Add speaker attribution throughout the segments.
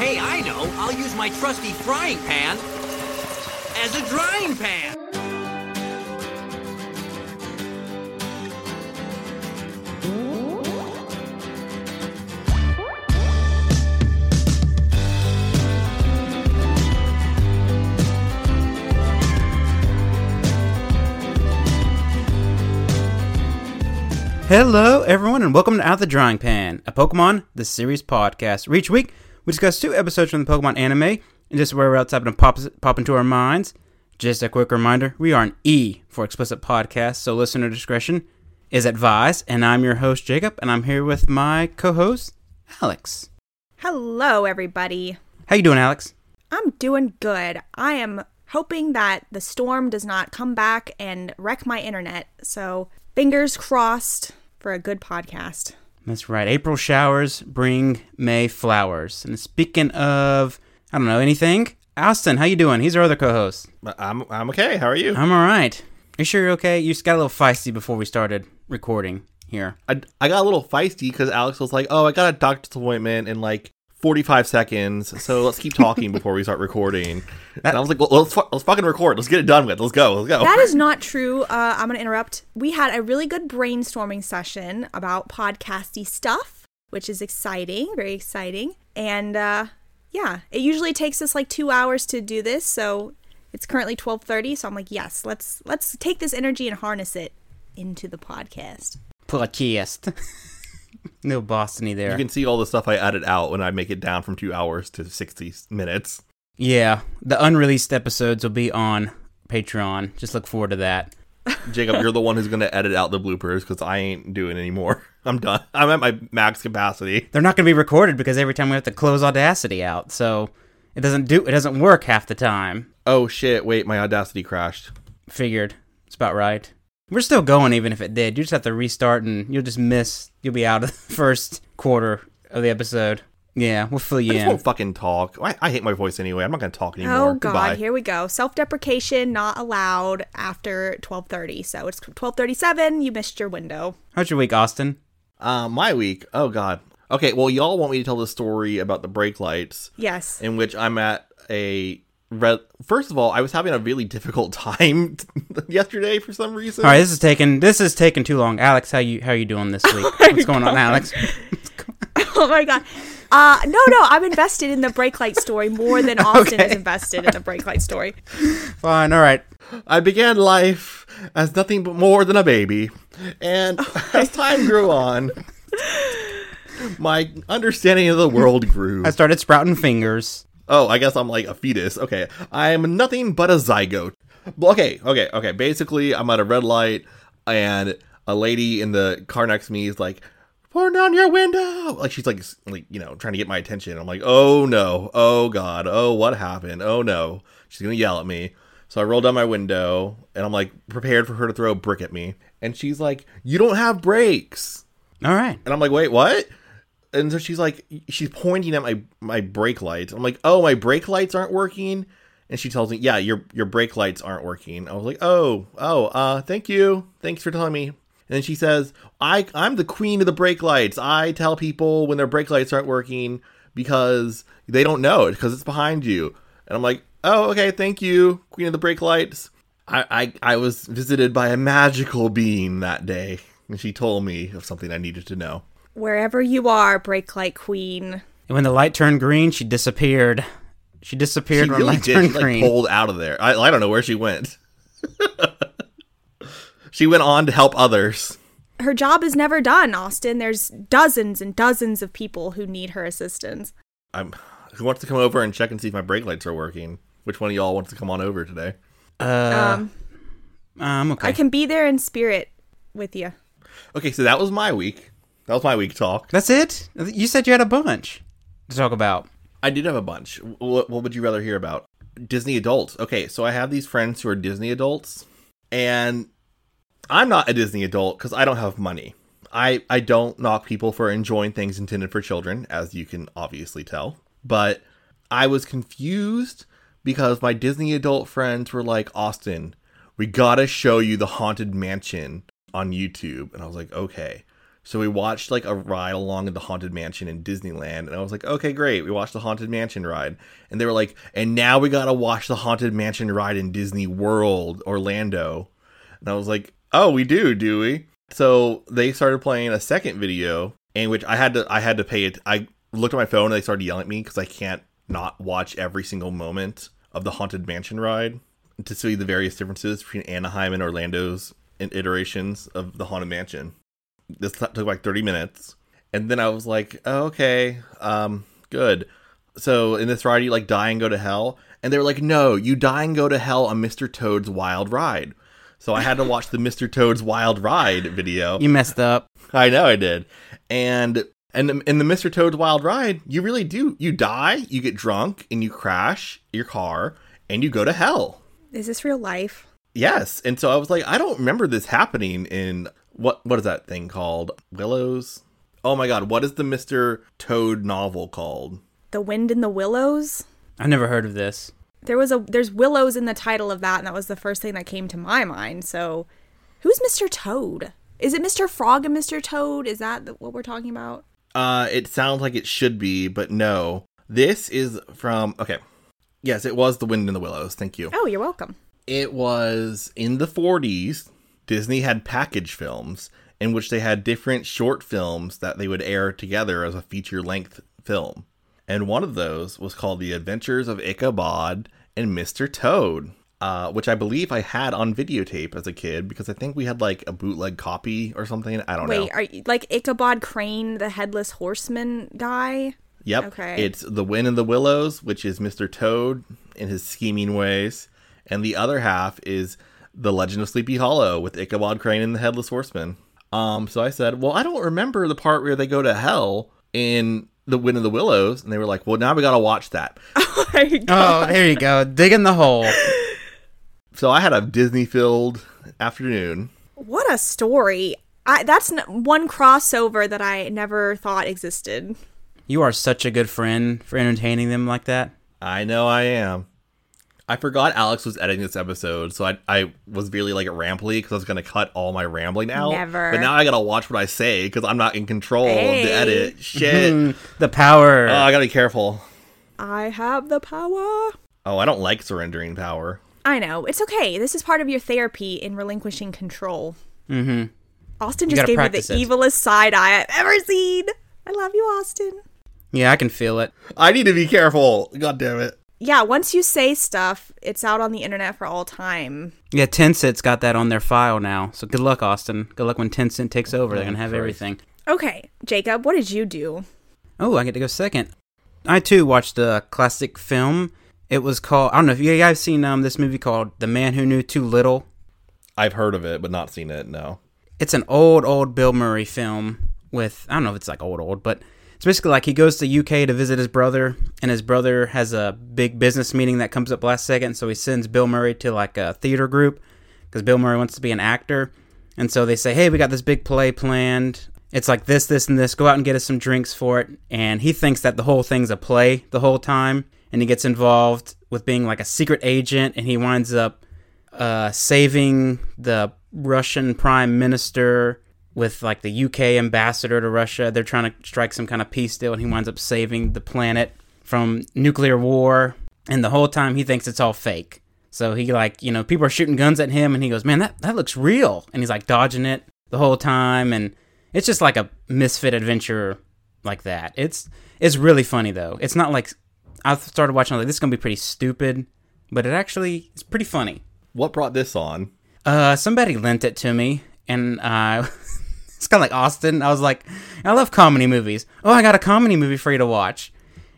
Speaker 1: Hey, I know. I'll use my trusty frying pan as a drying pan.
Speaker 2: Hello, everyone, and welcome to Out the Drying Pan, a Pokemon The Series podcast. Each week, we discuss two episodes from the Pokemon anime and just wherever else happen to pop, pop into our minds. Just a quick reminder we are an E for explicit podcast, so listener discretion is advised. And I'm your host, Jacob, and I'm here with my co host, Alex.
Speaker 3: Hello, everybody.
Speaker 2: How you doing, Alex?
Speaker 3: I'm doing good. I am hoping that the storm does not come back and wreck my internet. So, fingers crossed for a good podcast.
Speaker 2: That's right. April showers bring May flowers. And speaking of, I don't know, anything, Austin, how you doing? He's our other co-host.
Speaker 4: Uh, I'm I'm okay. How are you?
Speaker 2: I'm all right. You sure you're okay? You just got a little feisty before we started recording here.
Speaker 4: I, I got a little feisty because Alex was like, "Oh, I got a doctor's appointment in like 45 seconds, so let's keep talking before we start recording." And I was like, well, "Let's fu- let's fucking record. Let's get it done with. Let's go. Let's go."
Speaker 3: That is not true. Uh, I'm going to interrupt. We had a really good brainstorming session about podcasty stuff, which is exciting, very exciting. And uh, yeah, it usually takes us like two hours to do this, so it's currently 12:30. So I'm like, yes, let's let's take this energy and harness it into the podcast.
Speaker 2: Podcast. no Bostony there.
Speaker 4: you can see all the stuff I added out when I make it down from two hours to 60 minutes.
Speaker 2: yeah, the unreleased episodes will be on Patreon. Just look forward to that.
Speaker 4: Jacob, you're the one who's going to edit out the bloopers because I ain't doing anymore. I'm done. I'm at my max capacity.
Speaker 2: They're not going to be recorded because every time we have to close Audacity out, so it doesn't do it doesn't work half the time.
Speaker 4: Oh shit! Wait, my Audacity crashed.
Speaker 2: Figured. It's about right. We're still going even if it did. You just have to restart and you'll just miss. You'll be out of the first quarter of the episode. Yeah, we'll fill you
Speaker 4: I just
Speaker 2: in.
Speaker 4: won't fucking talk. I, I hate my voice anyway. I'm not going to talk anymore.
Speaker 3: Oh god,
Speaker 4: Goodbye.
Speaker 3: here we go. Self-deprecation not allowed after 12:30. So it's 12:37. You missed your window.
Speaker 2: How's your week, Austin?
Speaker 4: Uh, my week. Oh God. Okay. Well, y'all want me to tell the story about the brake lights,
Speaker 3: Yes.
Speaker 4: in which I'm at a red. First of all, I was having a really difficult time yesterday for some reason.
Speaker 2: All right, this is taking this is taking too long. Alex, how you how you doing this week? What's going on, Alex?
Speaker 3: oh my god. Uh no no, I'm invested in the brake light story more than Austin is invested in the brake light story.
Speaker 2: Fine, all right.
Speaker 4: I began life as nothing but more than a baby, and as time grew on, my understanding of the world grew.
Speaker 2: I started sprouting fingers.
Speaker 4: Oh, I guess I'm like a fetus. Okay. I'm nothing but a zygote. Okay, okay, okay. Basically, I'm at a red light, and a lady in the car next to me is like, pour down your window. Like, she's like, like, you know, trying to get my attention. I'm like, oh no. Oh God. Oh, what happened? Oh no. She's going to yell at me. So I roll down my window, and I'm like, prepared for her to throw a brick at me. And she's like, you don't have brakes.
Speaker 2: All right.
Speaker 4: And I'm like, wait, what? And so she's like, she's pointing at my my brake lights. I'm like, oh, my brake lights aren't working. And she tells me, yeah, your your brake lights aren't working. I was like, oh, oh, uh, thank you, thanks for telling me. And then she says, I I'm the queen of the brake lights. I tell people when their brake lights aren't working because they don't know it because it's behind you. And I'm like, oh, okay, thank you, queen of the brake lights. I, I I was visited by a magical being that day, and she told me of something I needed to know.
Speaker 3: Wherever you are, brake light queen.
Speaker 2: And when the light turned green, she disappeared. She disappeared
Speaker 4: She
Speaker 2: when
Speaker 4: really
Speaker 2: light
Speaker 4: did.
Speaker 2: turned
Speaker 4: She like pulled out of there. I, I don't know where she went. she went on to help others.
Speaker 3: Her job is never done, Austin. There's dozens and dozens of people who need her assistance.
Speaker 4: I'm. Who wants to come over and check and see if my brake lights are working? Which one of y'all wants to come on over today?
Speaker 2: Uh,
Speaker 3: um
Speaker 2: um, okay.
Speaker 3: I can be there in spirit with you.
Speaker 4: Okay, so that was my week. That was my week talk.
Speaker 2: That's it. You said you had a bunch to talk about.
Speaker 4: I did have a bunch. What, what would you rather hear about? Disney adults. Okay, so I have these friends who are Disney adults, and I'm not a Disney adult because I don't have money. I, I don't knock people for enjoying things intended for children, as you can obviously tell. But I was confused because my Disney adult friends were like, Austin, we gotta show you the Haunted Mansion on YouTube. And I was like, okay. So we watched like a ride along in the Haunted Mansion in Disneyland. And I was like, okay, great. We watched the Haunted Mansion ride. And they were like, and now we got to watch the Haunted Mansion ride in Disney World, Orlando. And I was like, oh, we do, do we? So they started playing a second video in which I had to, I had to pay it. I looked at my phone and they started yelling at me because I can't not watch every single moment of the Haunted Mansion ride to see the various differences between Anaheim and Orlando's iterations of the Haunted Mansion. This took like 30 minutes. And then I was like, oh, okay, um, good. So in this ride, you like die and go to hell. And they were like, no, you die and go to hell on Mr. Toad's Wild Ride. So I had to watch the Mr. Toad's Wild Ride video.
Speaker 2: You messed up.
Speaker 4: I know I did. And and in the Mr. Toad's Wild Ride, you really do. You die, you get drunk, and you crash your car, and you go to hell.
Speaker 3: Is this real life?
Speaker 4: Yes. And so I was like, I don't remember this happening in what what is that thing called? Willows? Oh my god, what is the Mr. Toad novel called?
Speaker 3: The Wind in the Willows?
Speaker 2: I've never heard of this.
Speaker 3: There was a there's willows in the title of that, and that was the first thing that came to my mind. So, who's Mr. Toad? Is it Mr. Frog and Mr. Toad? Is that what we're talking about?
Speaker 4: Uh, it sounds like it should be, but no. This is from okay. Yes, it was The Wind in the Willows. Thank you.
Speaker 3: Oh, you're welcome.
Speaker 4: It was in the 40s. Disney had package films in which they had different short films that they would air together as a feature length film. And one of those was called The Adventures of Ichabod and Mr. Toad, uh, which I believe I had on videotape as a kid because I think we had like a bootleg copy or something. I don't know.
Speaker 3: Wait, are you like Ichabod Crane, the headless horseman guy?
Speaker 4: Yep.
Speaker 3: Okay.
Speaker 4: It's The Wind in the Willows, which is Mr. Toad in his scheming ways. And the other half is The Legend of Sleepy Hollow with Ichabod Crane and the Headless Horseman. Um, so I said, Well, I don't remember the part where they go to hell in The Wind in the Willows. And they were like, Well, now we got to watch that.
Speaker 3: There you go.
Speaker 2: Oh, there you go. Digging the hole.
Speaker 4: so I had a Disney filled afternoon.
Speaker 3: What a story! I, that's n- one crossover that I never thought existed.
Speaker 2: You are such a good friend for entertaining them like that.
Speaker 4: I know I am. I forgot Alex was editing this episode, so I, I was really like rambly because I was gonna cut all my rambling out.
Speaker 3: Never.
Speaker 4: But now I gotta watch what I say because I'm not in control of the edit. Shit.
Speaker 2: The power.
Speaker 4: oh, I gotta be careful.
Speaker 3: I have the power.
Speaker 4: Oh, I don't like surrendering power.
Speaker 3: I know. It's okay. This is part of your therapy in relinquishing control. Mm-hmm. Austin just gave me the
Speaker 2: it.
Speaker 3: evilest side eye I've ever seen. I love you, Austin.
Speaker 2: yeah, I can feel it.
Speaker 4: I need to be careful. God damn it.
Speaker 3: Yeah, once you say stuff, it's out on the internet for all time.
Speaker 2: Yeah, Tencent's got that on their file now. So good luck, Austin. Good luck when Tencent takes over. They're gonna have
Speaker 4: Christ.
Speaker 2: everything.
Speaker 3: Okay, Jacob, what did you do?
Speaker 2: Oh, I get to go second. I too watched a classic film. It was called I don't know if you guys seen um this movie called The Man Who Knew Too Little.
Speaker 4: I've heard of it, but not seen it. No.
Speaker 2: It's an old old Bill Murray film with I don't know if it's like old old, but it's basically like he goes to UK to visit his brother, and his brother has a big business meeting that comes up last second, so he sends Bill Murray to like a theater group because Bill Murray wants to be an actor, and so they say, hey, we got this big play planned. It's like this, this, and this. Go out and get us some drinks for it. And he thinks that the whole thing's a play the whole time, and he gets involved with being like a secret agent, and he winds up uh, saving the Russian prime minister with like the UK ambassador to Russia. They're trying to strike some kind of peace deal, and he winds up saving the planet from nuclear war. And the whole time he thinks it's all fake. So he like, you know, people are shooting guns at him, and he goes, "Man, that that looks real," and he's like dodging it the whole time, and it's just like a misfit adventure like that. It's it's really funny though. It's not like I started watching I like this is gonna be pretty stupid, but it actually is pretty funny.
Speaker 4: What brought this on?
Speaker 2: Uh, somebody lent it to me, and uh, it's kind of like Austin. I was like, I love comedy movies. Oh, I got a comedy movie for you to watch,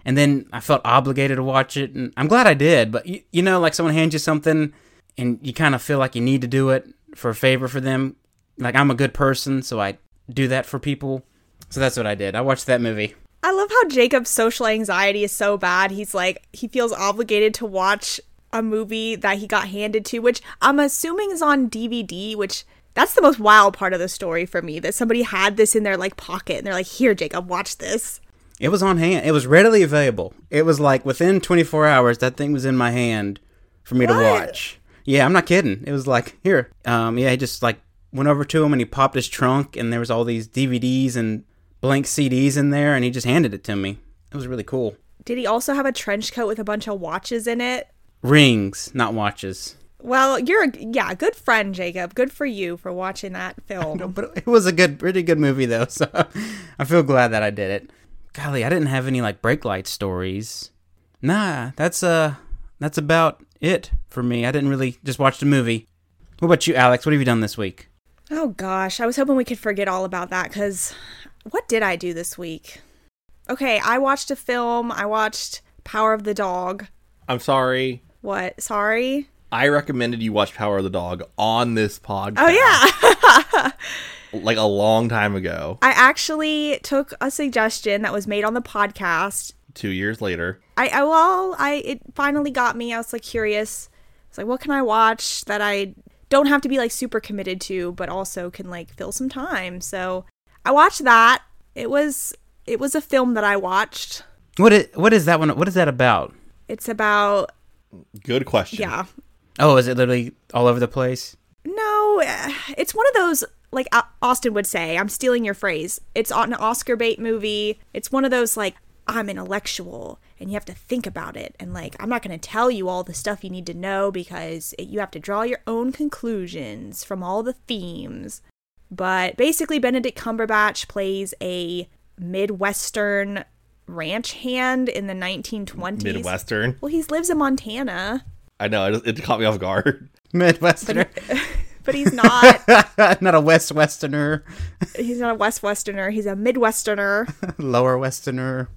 Speaker 2: and then I felt obligated to watch it, and I'm glad I did. But you, you know, like someone hands you something, and you kind of feel like you need to do it for a favor for them. Like I'm a good person, so I do that for people. So that's what I did. I watched that movie.
Speaker 3: I love how Jacob's social anxiety is so bad. He's like, he feels obligated to watch a movie that he got handed to, which I'm assuming is on DVD, which that's the most wild part of the story for me that somebody had this in their like pocket and they're like, here, Jacob, watch this.
Speaker 2: It was on hand. It was readily available. It was like within 24 hours, that thing was in my hand for me to watch. Yeah, I'm not kidding. It was like here. Um, yeah, he just like went over to him and he popped his trunk and there was all these DVDs and blank CDs in there and he just handed it to me. It was really cool.
Speaker 3: Did he also have a trench coat with a bunch of watches in it?
Speaker 2: Rings, not watches.
Speaker 3: Well, you're a, yeah, good friend, Jacob. Good for you for watching that film.
Speaker 2: But it was a good, pretty good movie though. So I feel glad that I did it. Golly, I didn't have any like brake light stories. Nah, that's uh, that's about it for me. I didn't really just watch the movie. What about you, Alex? What have you done this week?
Speaker 3: Oh gosh, I was hoping we could forget all about that because what did I do this week? Okay, I watched a film. I watched Power of the Dog.
Speaker 4: I'm sorry.
Speaker 3: What? Sorry.
Speaker 4: I recommended you watch Power of the Dog on this podcast.
Speaker 3: Oh yeah.
Speaker 4: like a long time ago.
Speaker 3: I actually took a suggestion that was made on the podcast.
Speaker 4: Two years later,
Speaker 3: I, I well, I it finally got me. I was like curious. It's like, what can I watch that I don't have to be like super committed to, but also can like fill some time. So I watched that. It was it was a film that I watched.
Speaker 2: What is what is that one? What is that about?
Speaker 3: It's about
Speaker 4: good question.
Speaker 3: yeah.
Speaker 2: Oh, is it literally all over the place?
Speaker 3: No, eh, it's one of those like Austin would say. I'm stealing your phrase. It's an Oscar bait movie. It's one of those like I'm intellectual and you have to think about it and like I'm not going to tell you all the stuff you need to know because it, you have to draw your own conclusions from all the themes. But basically Benedict Cumberbatch plays a midwestern ranch hand in the 1920s.
Speaker 4: Midwestern.
Speaker 3: Well, he lives in Montana,
Speaker 4: I know. It, it caught me off guard.
Speaker 2: Midwesterner,
Speaker 3: but he's not.
Speaker 2: not a West Westerner,
Speaker 3: he's not a West Westerner. He's a Midwesterner,
Speaker 2: Lower Westerner.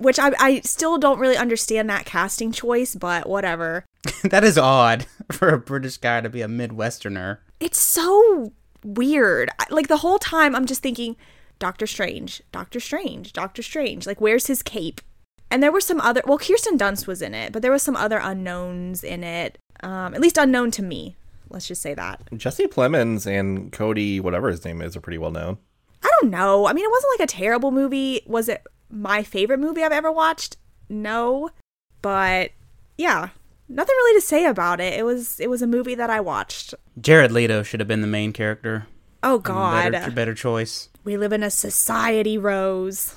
Speaker 3: which I, I still don't really understand that casting choice, but whatever.
Speaker 2: that is odd for a British guy to be a Midwesterner.
Speaker 3: It's so weird. Like the whole time, I'm just thinking, Doctor Strange, Doctor Strange, Doctor Strange. Like, where's his cape? And there were some other. Well, Kirsten Dunst was in it, but there was some other unknowns in it. Um, at least unknown to me. Let's just say that.
Speaker 4: Jesse Plemons and Kodi, whatever his name is, are pretty well known.
Speaker 3: I don't know. I mean, it wasn't like a terrible movie. Was it my favorite movie I've ever watched? No. But yeah, nothing really to say about it. It was it was a movie that I watched.
Speaker 2: Jared Leto should have been the main character.
Speaker 3: Oh god.
Speaker 2: Better, better choice.
Speaker 3: We live in a society, Rose.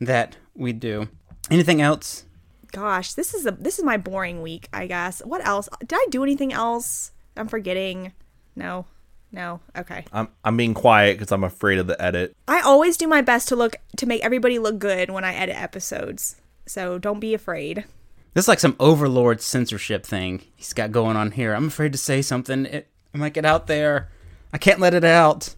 Speaker 2: That we do. Anything else?
Speaker 3: Gosh, this is a this is my boring week, I guess. What else? Did I do anything else? I'm forgetting. No. No. Okay.
Speaker 4: I'm I'm being quiet because I'm afraid of the edit.
Speaker 3: I always do my best to look to make everybody look good when I edit episodes. So don't be afraid.
Speaker 2: This is like some overlord censorship thing he's got going on here. I'm afraid to say something. It, it might get out there. I can't let it out.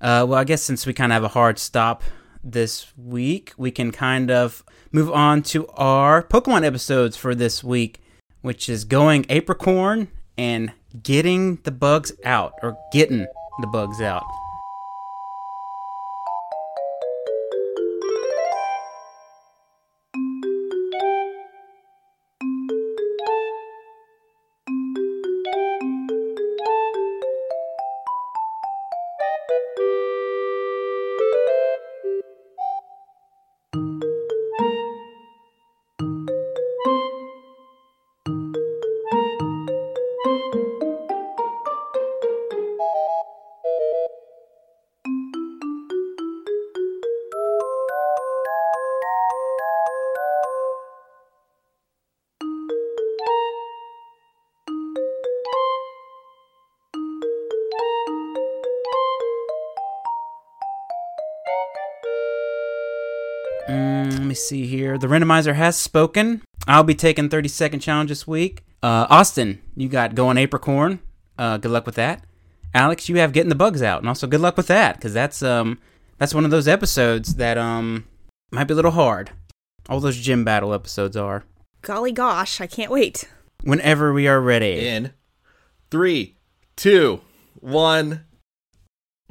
Speaker 2: Uh, well, I guess since we kind of have a hard stop this week, we can kind of move on to our Pokemon episodes for this week, which is going Apricorn and getting the bugs out, or getting the bugs out. See here. The randomizer has spoken. I'll be taking 30 second challenge this week. Uh, Austin, you got going Apricorn. Uh, good luck with that. Alex, you have getting the bugs out, and also good luck with that, because that's um that's one of those episodes that um might be a little hard. All those gym battle episodes are.
Speaker 3: Golly gosh, I can't wait.
Speaker 2: Whenever we are ready.
Speaker 4: In three, two, one.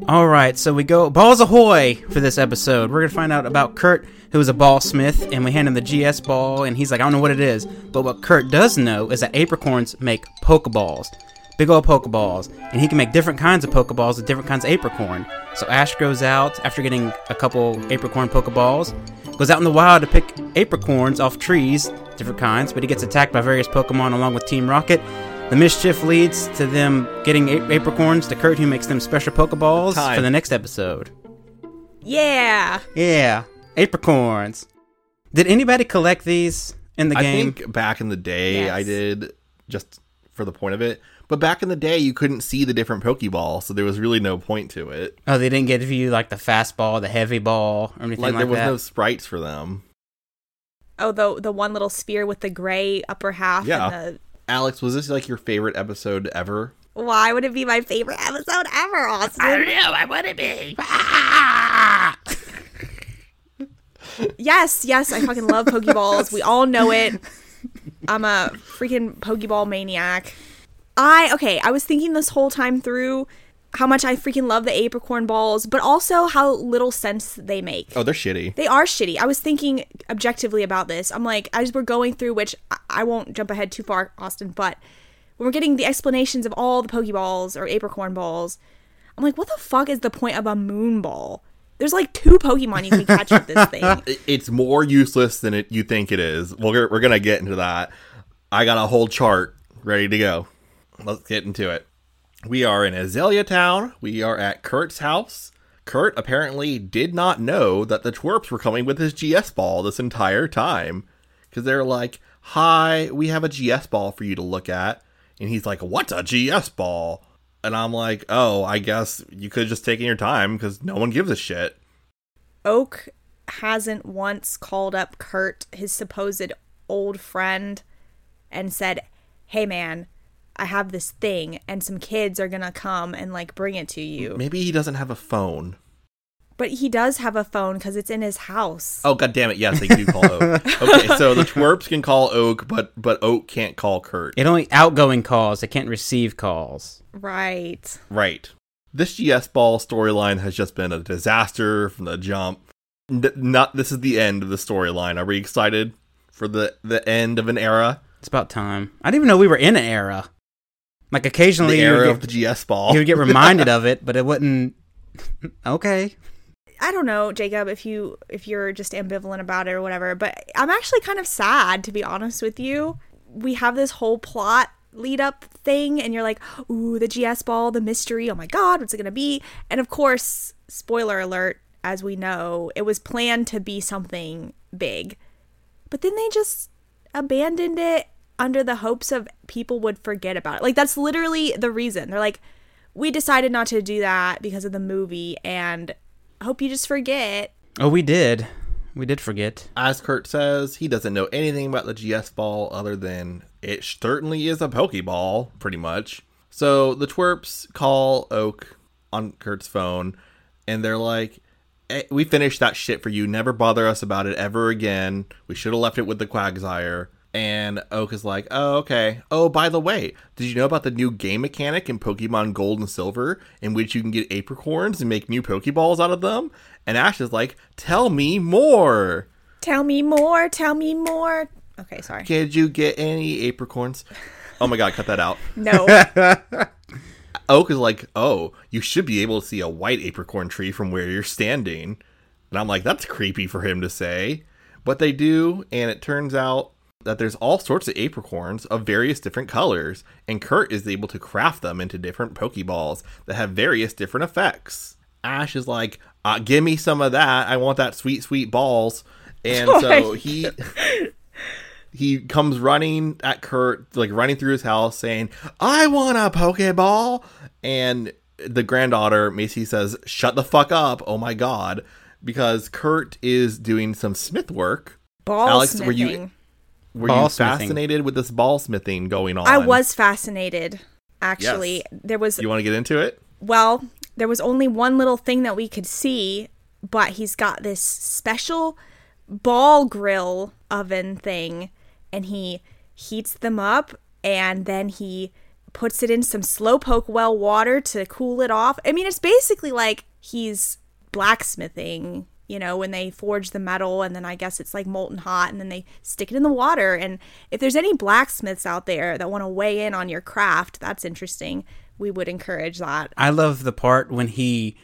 Speaker 2: All right, so we go balls ahoy for this episode. We're gonna find out about Kurt, who is a ball smith, and we hand him the GS ball, and he's like, I don't know what it is, but what Kurt does know is that apricorns make Pokeballs, big old Pokeballs, and he can make different kinds of Pokeballs with different kinds of apricorn. So Ash goes out after getting a couple apricorn Pokeballs, goes out in the wild to pick apricorns off trees, different kinds, but he gets attacked by various Pokemon along with Team Rocket, The mischief leads to them getting a- apricorns to Kurt, who makes them special Pokeballs
Speaker 4: Time.
Speaker 2: for the next episode.
Speaker 3: Yeah.
Speaker 2: Yeah, apricorns. Did anybody collect these in the
Speaker 4: I
Speaker 2: game?
Speaker 4: think back in the day I did just for the point of it. But back in the day you couldn't see the different Pokeball, so there was really no point to it.
Speaker 2: oh, they didn't give you like the fastball, the heavy ball, or anything
Speaker 4: Like,
Speaker 2: like,
Speaker 4: there was
Speaker 2: that.
Speaker 4: no sprites for them.
Speaker 3: Oh, the the one little sphere with the gray upper half.
Speaker 4: Yeah.
Speaker 3: And the,
Speaker 4: Alex, was this like your favorite episode ever?
Speaker 3: why would it be my favorite episode ever, Austin?
Speaker 1: I don't know, I want to be.
Speaker 3: Yes, yes, I fucking love Pokeballs. We all know it. I'm a freaking Pokeball maniac. I okay, I was thinking this whole time through how much I freaking love the apricorn balls, but also how little sense they make.
Speaker 4: Oh, they're shitty.
Speaker 3: They are shitty. I was thinking objectively about this. I'm like, as we're going through, which I- won't jump ahead too far, Austin, but when we're getting the explanations of all the Pokeballs or apricorn balls, I'm like, what the fuck is the point of a moon ball? There's like two Pokemon you can catch with this thing.
Speaker 4: It's more useless than it you think it is. We're, we're gonna get into that. I got a whole chart ready to go. Let's get into it. We are in Azalea Town. We are at Kurt's house. Kurt apparently did not know that the twerps were coming with his GS ball this entire time. Because they're like, Hi, we have a GS ball for you to look at. And he's like, What's a GS ball? And I'm like, Oh, I guess you could have just taken your time because no one gives a shit.
Speaker 3: Oak hasn't once called up Kurt, his supposed old friend, and said, Hey man, I have this thing, and some kids are gonna come and like bring it to you.
Speaker 4: Maybe he doesn't have a phone.
Speaker 3: But he does have a phone because it's in his house.
Speaker 4: Oh god damn it! Yes, they do call Oak. Okay, so the twerps can call Oak, but but Oak can't call Kurt.
Speaker 2: it only outgoing calls. It can't receive calls.
Speaker 3: Right.
Speaker 4: Right. This GS ball storyline has just been a disaster from the jump. N- not this is the end of the storyline. Are we excited for the the end of an era?
Speaker 2: It's about time. I didn't even know we were in an era. Like occasionally
Speaker 4: The
Speaker 2: you
Speaker 4: era
Speaker 2: would,
Speaker 4: of the
Speaker 2: get,
Speaker 4: GS ball.
Speaker 2: you would get reminded of it, but it wouldn't. okay.
Speaker 3: I don't know, Jacob, if you if you're just ambivalent about it or whatever, but I'm actually kind of sad to be honest with you. We have this whole plot lead up thing and you're like, "Ooh, the GS ball, the mystery. Oh my god, what's it going to be?" And of course, spoiler alert, as we know, it was planned to be something big. But then they just abandoned it under the hopes of people would forget about it. Like that's literally the reason. They're like, "We decided not to do that because of the movie and hope you just forget.
Speaker 2: Oh, we did. We did forget.
Speaker 4: As Kurt says, he doesn't know anything about the GS ball other than it certainly is a Pokeball, pretty much. So the twerps call Oak on Kurt's phone, and they're like, "Eh, "We finished that shit for you. Never bother us about it ever again. We should have left it with the Quagsire." And Oak is like, "Oh, okay. Oh, by the way, did you know about the new game mechanic in Pokemon Gold and Silver, in which you can get apricorns and make new Pokeballs out of them?" And Ash is like, "Tell me more."
Speaker 3: Tell me more, tell me more. Okay, sorry.
Speaker 4: Did you get any apricorns? Oh my god, cut that out.
Speaker 3: No.
Speaker 4: Oak is like, oh, you should be able to see a white apricorn tree from where you're standing. And I'm like, that's creepy for him to say. But they do, and it turns out that there's all sorts of apricorns of various different colors, and Kurt is able to craft them into different Pokeballs that have various different effects. Ash is like, uh, give me some of that. I want that sweet, sweet balls. And so he he comes running at Kurt, like running through his house, saying, "I want a Pokeball!" And the granddaughter Macy says, "Shut the fuck up!" Oh my god, because Kurt is doing some smith work.
Speaker 3: Ball
Speaker 4: Alex, were you-
Speaker 3: smithing.
Speaker 4: Were
Speaker 2: Ball
Speaker 4: you
Speaker 2: smithing.
Speaker 4: fascinated with this ball smithing going on?
Speaker 3: I was fascinated. Actually,
Speaker 4: Yes.
Speaker 3: there was
Speaker 4: You want to get into it?
Speaker 3: well, there was only one little thing that we could see, but he's got this special ball grill oven thing and he heats them up and then he puts it in some slowpoke well water to cool it off. I mean, it's basically like he's blacksmithing, you know, when they forge the metal and then I guess it's like molten hot and then they stick it in the water. And if there's any blacksmiths out there that want to weigh in on your craft, that's interesting. We would encourage that.
Speaker 2: I love the part when he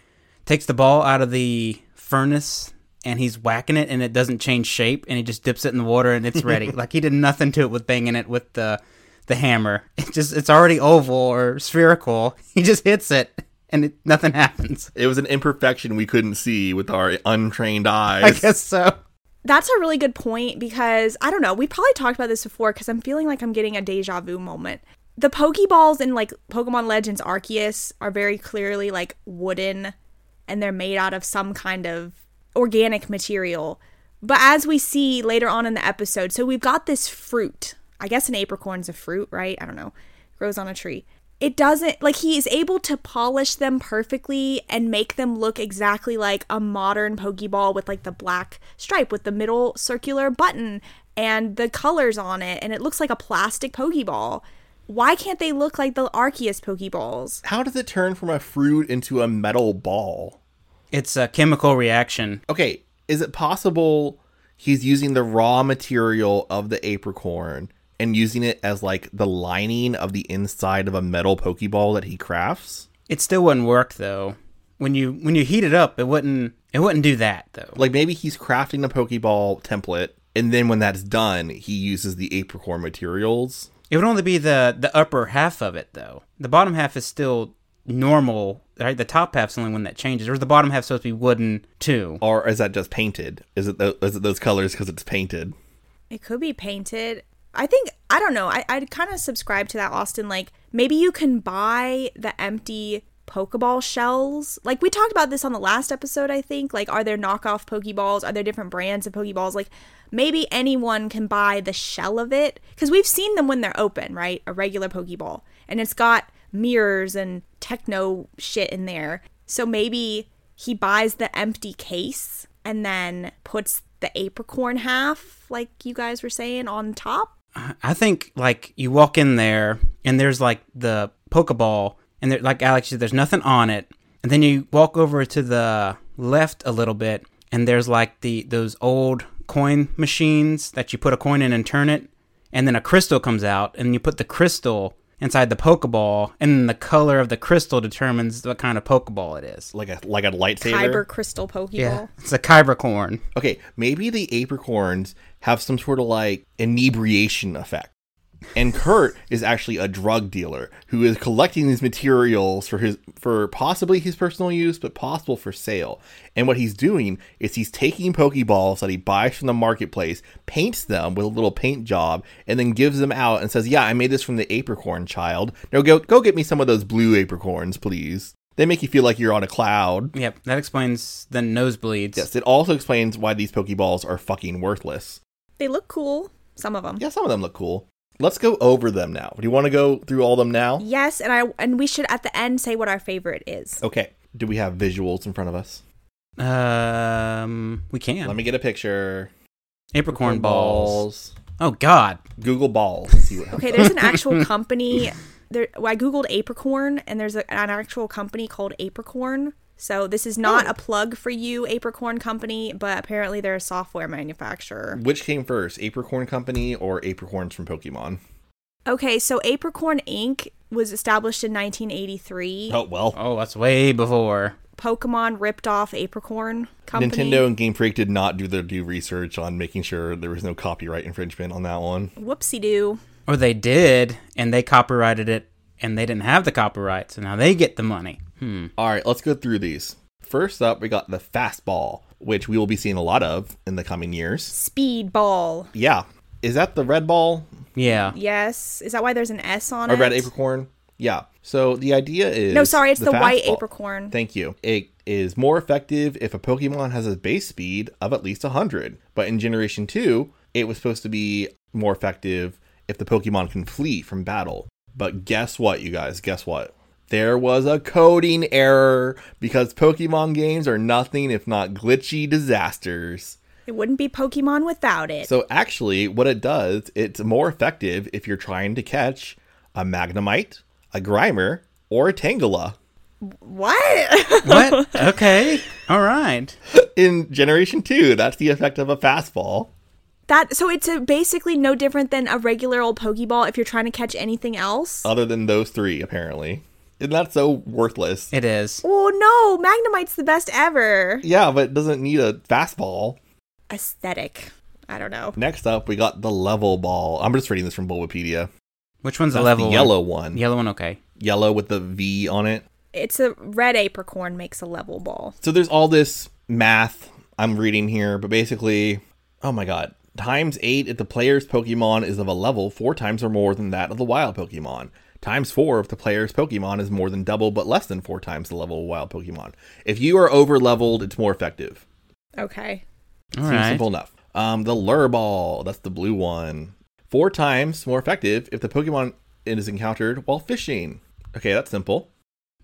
Speaker 2: takes the ball out of the furnace and he's whacking it and it doesn't change shape and he just dips it in the water and it's ready. like he did nothing to it with banging it with the the hammer. It just it's already oval or spherical. He just hits it and it, nothing happens.
Speaker 4: It was an imperfection we couldn't see with our untrained eyes.
Speaker 2: I guess so.
Speaker 3: That's a really good point because I don't know. We probably talked about this before because I'm feeling like I'm getting a deja vu moment. The Pokeballs in like Pokemon Legends Arceus are very clearly like wooden and they're made out of some kind of organic material. But as we see later on in the episode, so we've got this fruit. I guess an apricorn's a fruit, right? I don't know. Grows on a tree. It doesn't like he is able to polish them perfectly and make them look exactly like a modern Pokeball with like the black stripe with the middle circular button and the colors on it, and it looks like a plastic Pokeball. Why can't they look like the Arceus Pokeballs?
Speaker 4: How does it turn from a fruit into a metal ball?
Speaker 2: It's a chemical reaction.
Speaker 4: Okay, is it possible he's using the raw material of the apricorn and using it as like the lining of the inside of a metal pokeball that he crafts?
Speaker 2: It still wouldn't work though. When you when you heat it up, it wouldn't it wouldn't do that though.
Speaker 4: Like maybe he's crafting a pokeball template and then when that's done, he uses the apricorn materials.
Speaker 2: It would only be the the upper half of it though. The bottom half is still normal, right? The top half's the only one that changes, or is the bottom half supposed to be wooden too?
Speaker 4: Or is that just painted? Is it, tho- is it those colors because it's painted?
Speaker 3: It could be painted. I think I don't know. I I'd kind of subscribe to that, Austin. Like maybe you can buy the empty Pokeball shells. Like we talked about this on the last episode, I think. Like, are there knockoff Pokeballs? Are there different brands of Pokeballs? Like maybe anyone can buy the shell of it because we've seen them when they're open, right? A regular Pokeball, and it's got mirrors and techno shit in there. So maybe he buys the empty case and then puts the apricorn half, like you guys were saying, on top.
Speaker 2: I think like you walk in there and there's like the Pokeball, and there, like Alex said, there's nothing on it, and then you walk over to the left a little bit, and there's like the those old coin machines that you put a coin in and turn it, and then a crystal comes out, and you put the crystal inside the Pokeball, and the color of the crystal determines what kind of Pokeball it is.
Speaker 4: Like a like a lightsaber?
Speaker 3: Kyber crystal Pokeball.
Speaker 2: Yeah, it's a Kybercorn.
Speaker 4: Okay, maybe the apricorns have some sort of like inebriation effect. And Kurt is actually a drug dealer who is collecting these materials for his for possibly his personal use, but possible for sale. And what he's doing is he's taking Pokeballs that he buys from the marketplace, paints them with a little paint job, and then gives them out and says, "Yeah, I made this from the apricorn child. Now go go get me some of those blue apricorns, please." They make you feel like you're on a cloud.
Speaker 2: Yep, that explains the nosebleeds.
Speaker 4: Yes, it also explains why these Pokeballs are fucking worthless.
Speaker 3: They look cool. Some of them.
Speaker 4: Yeah, some of them look cool. Let's go over them now. Do you want to go through all them now?
Speaker 3: Yes, and I and we should at the end say what our favorite is.
Speaker 4: Okay. Do we have visuals in front of us?
Speaker 2: Um, we can.
Speaker 4: Let me get a picture.
Speaker 2: Apricorn balls. Oh God.
Speaker 4: Google balls. See what
Speaker 3: Okay, there's an actual company. There, well, I googled Apricorn, and there's a, an actual company called Apricorn. So this is not a plug for you, Apricorn Company, but apparently they're a software manufacturer.
Speaker 4: Which came first, Apricorn Company or Apricorns from Pokemon?
Speaker 3: Okay, so Apricorn Inc. was established in 1983.
Speaker 4: Oh well.
Speaker 2: Oh, that's way before.
Speaker 3: Pokemon ripped off Apricorn Company.
Speaker 4: Nintendo and Game Freak did not do their due research on making sure there was no copyright infringement on that one.
Speaker 3: Whoopsie doo.
Speaker 2: Or they did, and they copyrighted it, and they didn't have the copyright, so now they get the money. Hmm.
Speaker 4: All right, let's go through these. First up, we got the fastball, which we will be seeing a lot of in the coming years.
Speaker 3: Speedball.
Speaker 4: Yeah. Is that the red ball
Speaker 2: Yeah.
Speaker 3: Yes. Is that why there's an S on
Speaker 4: or
Speaker 3: it?
Speaker 4: red apricorn? Yeah. So the idea is
Speaker 3: No, sorry, it's the, white
Speaker 4: fastball-
Speaker 3: Apricorn.
Speaker 4: Thank you. It is more effective if a Pokemon has a base speed of at least 100. But in Generation 2, it was supposed to be more effective if the Pokemon can flee from battle. But guess what, you guys? Guess what? There was a coding error because Pokemon games are nothing if not glitchy disasters.
Speaker 3: It wouldn't be Pokemon without it.
Speaker 4: So actually, what it does, it's more effective if you're trying to catch a Magnemite, a Grimer, or a Tangela.
Speaker 3: what?
Speaker 2: What? okay. All right.
Speaker 4: In Generation 2, that's the effect of a fastball.
Speaker 3: that so it's a, basically no different than a regular old Pokeball if you're trying to catch anything else.
Speaker 4: Other than those three, apparently. Isn't that so worthless?
Speaker 2: It is.
Speaker 3: oh no, Magnemite's the best ever.
Speaker 4: Yeah, but it doesn't need a fastball.
Speaker 3: Aesthetic. I don't know.
Speaker 4: Next up, we got the level ball. I'm just reading this from Bulbapedia.
Speaker 2: Which one's the level
Speaker 4: the
Speaker 2: one?
Speaker 4: yellow one.
Speaker 2: Yellow one, okay.
Speaker 4: Yellow with the V on it.
Speaker 3: It's a red apricorn makes a level ball.
Speaker 4: So there's all this math I'm reading here, but basically, oh my god, times eight if the player's Pokemon is of a level four times or more than that of the wild Pokemon. Times four if the player's Pokemon is more than double but less than four times the level of wild Pokemon. If you are over leveled, it's more effective.
Speaker 3: Okay.
Speaker 2: All
Speaker 4: Seems
Speaker 2: right.
Speaker 4: simple enough. Um, the Lure Ball, that's the blue one. Four times more effective if the Pokemon is encountered while fishing. Okay, that's simple.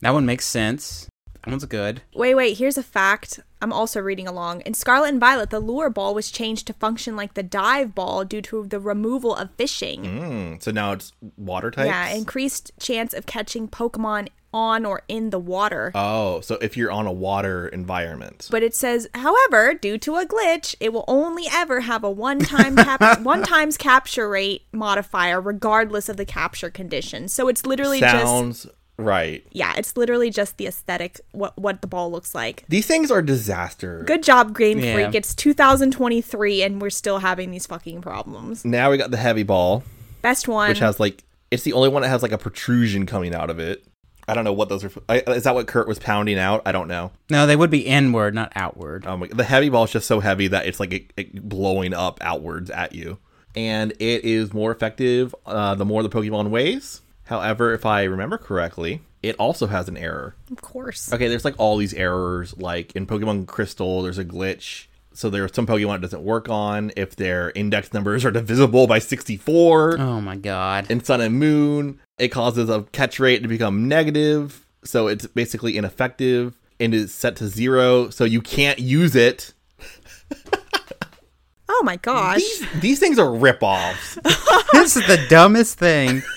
Speaker 2: That one makes sense. That one's good.
Speaker 3: Wait, wait, here's a fact. I'm also reading along. In Scarlet and Violet, the lure ball was changed to function like the dive ball due to the removal of fishing.
Speaker 4: Mm, so now it's water types?
Speaker 3: Yeah, increased chance of catching Pokemon on or in the water.
Speaker 4: Oh, so if you're on a water environment.
Speaker 3: But it says, however, due to a glitch, it will only ever have a one-time cap- one times capture rate modifier, regardless of the capture condition. So it's literally just
Speaker 4: Sounds right.
Speaker 3: yeah, it's literally just the aesthetic what what the ball looks like.
Speaker 4: These things are disaster.
Speaker 3: Good job, Game
Speaker 2: Yeah.
Speaker 3: Freak. It's 2023, and we're still having these fucking problems.
Speaker 4: Now we got the heavy ball,
Speaker 3: Best one.
Speaker 4: which has like it's the only one that has like a protrusion coming out of it. I don't know what those are. I, is that what Kurt was pounding out? I don't know.
Speaker 2: No, they would be inward, not outward.
Speaker 4: Um, the heavy ball is just so heavy that it's like it, it blowing up outwards at you, and it is more effective uh, the more the Pokemon weighs. However, if I remember correctly, it also has an error.
Speaker 3: of course.
Speaker 4: Okay, there's like all these errors. Like in Pokemon Crystal, there's a glitch. So there are some Pokemon it doesn't work on if their index numbers are divisible by 64.
Speaker 2: Oh my god.
Speaker 4: In Sun and Moon, it causes a catch rate to become negative. So it's basically ineffective and is set to zero. So you can't use it.
Speaker 3: Oh my gosh.
Speaker 4: These, these things are ripoffs.
Speaker 2: this is the dumbest thing.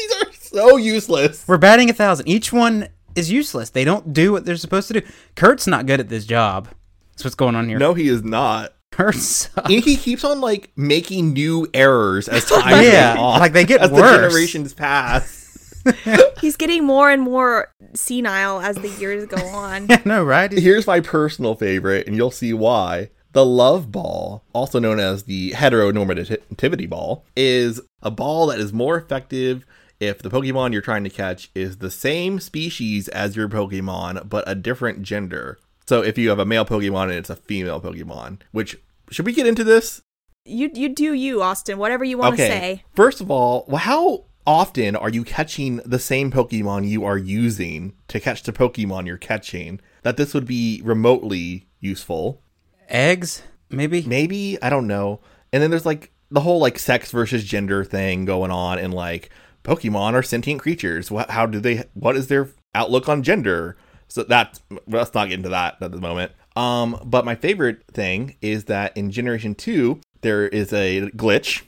Speaker 4: these are so useless.
Speaker 2: We're batting a thousand. Each one is useless. They don't do what they're supposed to do. Kurt's not good at this job. That's what's going on here.
Speaker 4: No, he is not.
Speaker 2: Kurt sucks.
Speaker 4: And he keeps on like making new errors as time
Speaker 2: Yeah,
Speaker 4: on.
Speaker 2: like they get
Speaker 4: as
Speaker 2: worse.
Speaker 4: the generations pass.
Speaker 3: He's getting more and more senile as the years go on.
Speaker 2: no, right?
Speaker 4: Here's my personal favorite, and you'll see why. The love ball, also known as the heteronormativity ball, is a ball that is more effective if the Pokemon you're trying to catch is the same species as your Pokemon, but a different gender. So if you have a male Pokemon and it's a female Pokemon, which should we get into this?
Speaker 3: You you do you, Austin. Whatever you want to say.
Speaker 4: First of all, how often are you catching the same Pokemon you are using to catch the Pokemon you're catching? That this would be remotely useful.
Speaker 2: Eggs, maybe.
Speaker 4: Maybe, I don't know. And then there's like the whole like sex versus gender thing going on and like Pokemon are sentient creatures. What how do they what is their outlook on gender? So that's let's not get into that at the moment. Um, but my favorite thing is that in Generation 2, there is a glitch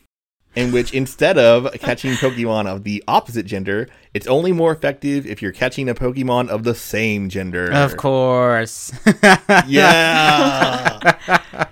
Speaker 4: in which instead of catching Pokemon of the opposite gender, it's only more effective if you're catching a Pokemon of the same gender.
Speaker 2: Of course.
Speaker 4: Yeah.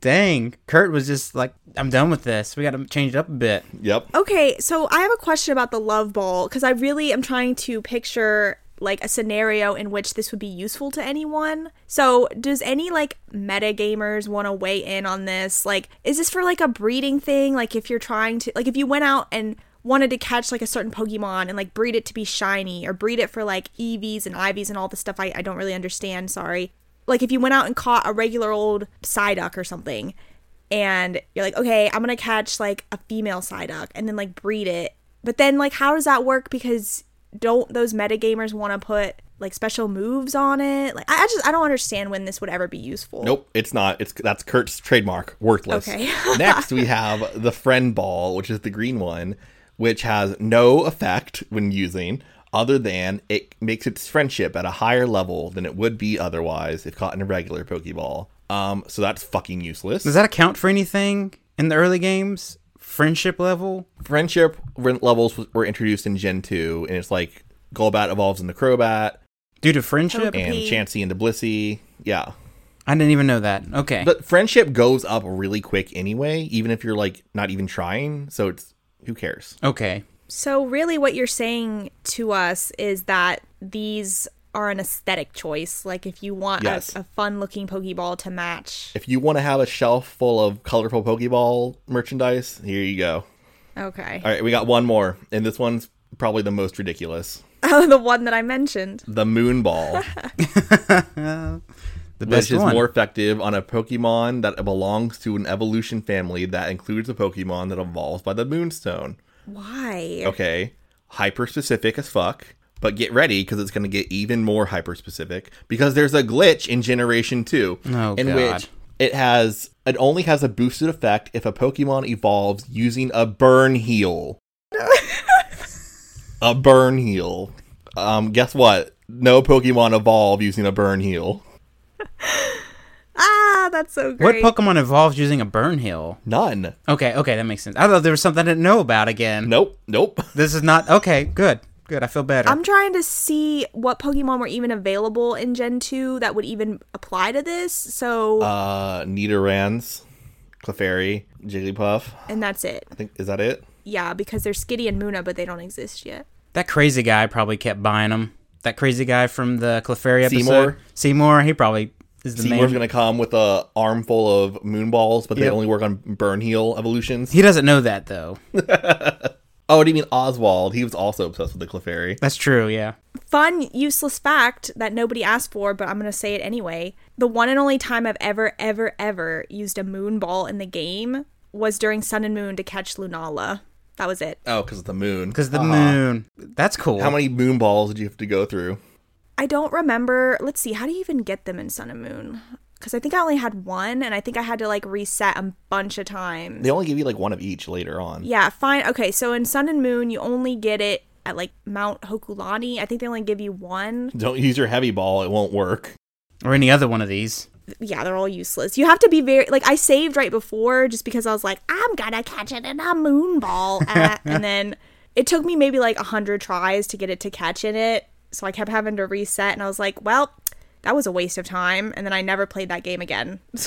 Speaker 2: Dang, Kurt was just like, I'm done with this. We got to change it up a bit.
Speaker 4: yep.
Speaker 3: Okay, so I have a question about the love ball because I really am trying to picture like a scenario in which this would be useful to anyone. So, does any like meta gamers want to weigh in on this? Like, is this for like a breeding thing? Like, if you're trying to, like, if you went out and wanted to catch like a certain Pokemon and like breed it to be shiny or breed it for like EVs and IVs and all this stuff I, I don't really understand, sorry. Like, if you went out and caught a regular old Psyduck or something and you're like, okay, I'm gonna catch like a female Psyduck and then like breed it. But then like how does that work? Because don't those metagamers want to put like special moves on it? Like I, I just I don't understand when this would ever be useful.
Speaker 4: Nope, it's not. It's that's Kurt's trademark. Worthless.
Speaker 3: Okay.
Speaker 4: Next, we have the friend ball, which is the green one, which has no effect when using, other than it makes its friendship at a higher level than it would be otherwise if caught in a regular Pokeball. Um, so that's fucking useless.
Speaker 2: Does that account for anything in the early games? Friendship level?
Speaker 4: Friendship re- levels were introduced in Gen 2, and it's like Golbat evolves into Crobat,
Speaker 2: Due to friendship?
Speaker 3: Okay.
Speaker 4: and
Speaker 3: Togepi.
Speaker 4: Chansey into Blissey. Yeah.
Speaker 2: I didn't even know that. Okay.
Speaker 4: But friendship goes up really quick anyway, even if you're like not even trying. So it's who cares?
Speaker 2: okay.
Speaker 3: So really what you're saying to us is that these are an aesthetic choice. Like if you want
Speaker 4: Yes.
Speaker 3: a, a fun looking Pokeball to match.
Speaker 4: If you want to have a shelf full of colorful Pokeball merchandise, here you go.
Speaker 3: Okay.
Speaker 4: All right, we got one more, and this one's probably the most ridiculous.
Speaker 3: Oh, the one that I mentioned.
Speaker 4: The moon ball,
Speaker 2: The best
Speaker 4: which is
Speaker 2: one.
Speaker 4: more effective on a Pokemon that belongs to an evolution family that includes a Pokemon that evolves by the Moonstone.
Speaker 3: Why?
Speaker 4: Okay, hyper specific as fuck. But get ready because it's going to get even more hyper specific because there's a glitch in Generation 2
Speaker 2: Oh,
Speaker 4: in
Speaker 2: God.
Speaker 4: which it has it only has a boosted effect if a Pokemon evolves using a burn heal. a burn heal. Um, guess what? No Pokemon evolve using a burn heal.
Speaker 3: Ah, that's so great. What.
Speaker 2: Pokemon evolves using a burn heal?
Speaker 4: None.
Speaker 2: Okay, okay, that makes sense. I thought there was something I didn't know about again.
Speaker 4: Nope. Nope.
Speaker 2: This is not okay. Good, good. I feel better.
Speaker 3: I'm trying to see what Pokemon were even available in Gen 2 that would even apply to this. So,
Speaker 4: Uh, Nidorans, Clefairy, Jigglypuff.
Speaker 3: and that's it.
Speaker 4: I think is that it?
Speaker 3: Yeah, because they're Skitty and Munna, but they don't exist yet.
Speaker 2: that crazy guy probably kept buying them. That crazy guy from the Clefairy episode.
Speaker 4: Seymour?
Speaker 2: Seymour. He probably is the
Speaker 4: Seymour's
Speaker 2: man.
Speaker 4: gonna come with a armful of moon balls, but they
Speaker 2: Yep.
Speaker 4: only work on burn heal evolutions.
Speaker 2: He doesn't know that though.
Speaker 4: Oh, do you mean Oswald? He was also obsessed with the Clefairy.
Speaker 2: That's true. Yeah.
Speaker 3: Fun, useless fact that nobody asked for, but I'm going to say it anyway. The one and only time I've ever, ever, ever used a moon ball in the game was during Sun and Moon to catch Lunala. That was it.
Speaker 4: Oh, because of the moon.
Speaker 2: Because the
Speaker 4: Uh-huh.
Speaker 2: moon. That's cool.
Speaker 4: How many moon balls did you have to go through?
Speaker 3: I don't remember. Let's see. How do you even get them in Sun and Moon? Because I think I only had one, and I think I had to like reset a bunch of times.
Speaker 4: They only give you like one of each later on.
Speaker 3: Yeah, fine. Okay, so in Sun and Moon, you only get it at like Mount Hokulani. I think they only give you one.
Speaker 4: Don't use your heavy ball; it won't work.
Speaker 2: or any other one of these.
Speaker 3: Yeah, they're all useless. You have to be very like I saved right before just because I was like, I'm gonna catch it in a moon ball, and then it took me maybe like a hundred tries to get it to catch in it. So I kept having to reset, and I was like, well. That was a waste of time, and then I never played that game again.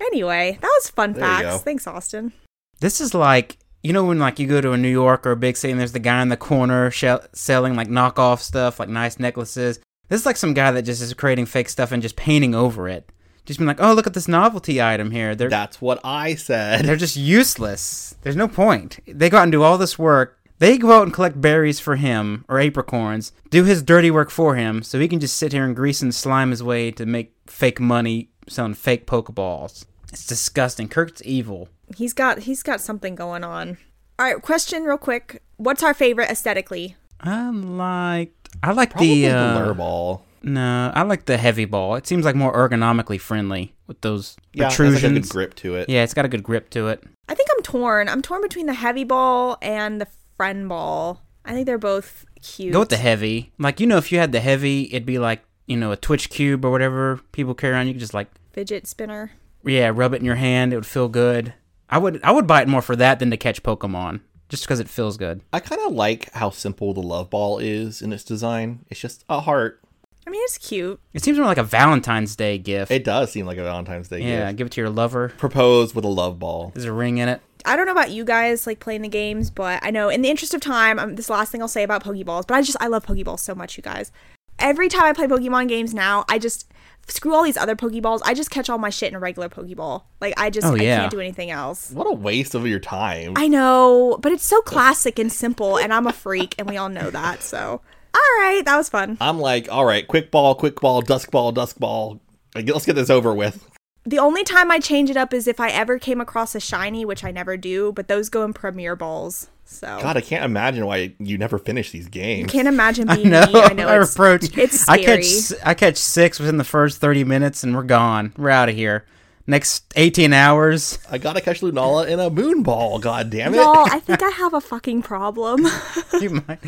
Speaker 3: anyway, that was fun
Speaker 4: There
Speaker 3: facts. Thanks, Austin.
Speaker 2: This is like you know when like you go to a New York or a big city and there's the guy in the corner shell selling like knockoff stuff like nice necklaces. This is like some guy that just is creating fake stuff and just painting over it. Just being like, oh look at this novelty item here. They're
Speaker 4: That's what I said.
Speaker 2: they're just useless. There's no point. They go out and do all this work. They go out and collect berries for him or apricorns, do his dirty work for him, so he can just sit here and grease and slime his way to make fake money selling fake Pokeballs. It's disgusting. Kurt's evil.
Speaker 3: He's got he's got something going on. All right, question real quick. What's our favorite aesthetically?
Speaker 2: I like I like
Speaker 4: Probably
Speaker 2: the
Speaker 4: the
Speaker 2: uh,
Speaker 4: lure ball.
Speaker 2: no, I like the heavy ball. It seems like more ergonomically friendly with those
Speaker 4: Yeah, it has like a good grip to it.
Speaker 2: Yeah, it's got a good grip to it.
Speaker 3: I think I'm torn. I'm torn between the heavy ball and the friend ball. I think they're both cute.
Speaker 2: Go with the heavy. Like you know, if you had the heavy, it'd be like you know a Twitch cube or whatever people carry around. You could just like
Speaker 3: fidget spinner.
Speaker 2: yeah, rub it in your hand. It would feel good. I would I would buy it more for that than to catch Pokemon, just because it feels good.
Speaker 4: I kind of like how simple the love ball is in its design. It's just a heart.
Speaker 3: I mean, it's cute.
Speaker 2: It seems more like a Valentine's Day gift.
Speaker 4: It does seem like a Valentine's Day
Speaker 2: yeah,
Speaker 4: gift.
Speaker 2: give it to your lover.
Speaker 4: Propose with a love ball.
Speaker 2: There's a ring in it.
Speaker 3: I don't know about you guys like playing the games, but I know in the interest of time, um, this last thing I'll say about Pokeballs, but I just I love Pokeballs so much, you guys. Every time I play Pokemon games now, I just screw all these other Pokeballs. I just catch all my shit in a regular Pokeball. Like I just
Speaker 2: Oh,
Speaker 3: I can't do anything else.
Speaker 4: What a waste of your time.
Speaker 3: I know, but it's so classic and simple, and I'm a freak, and we all know that. So, all right, that was fun.
Speaker 4: I'm like, all right, quick ball, quick ball, dusk ball, dusk ball. Like, let's get this over with.
Speaker 3: The only time I change it up is if I ever came across a shiny, which I never do, but those go in Premier Balls. So
Speaker 4: God, I can't imagine why you never finish these games.
Speaker 3: I can't imagine
Speaker 2: I
Speaker 3: being
Speaker 2: know.
Speaker 3: me. I know
Speaker 2: I
Speaker 3: it's,
Speaker 2: approach.
Speaker 3: it's scary.
Speaker 2: I
Speaker 3: scary.
Speaker 2: catch. I catch six within the first thirty minutes, and we're gone. We're out of here. Next eighteen hours.
Speaker 4: I gotta catch Lunala in a moon ball. God damn it!
Speaker 3: Y'all, I think I have a fucking problem.
Speaker 2: You might.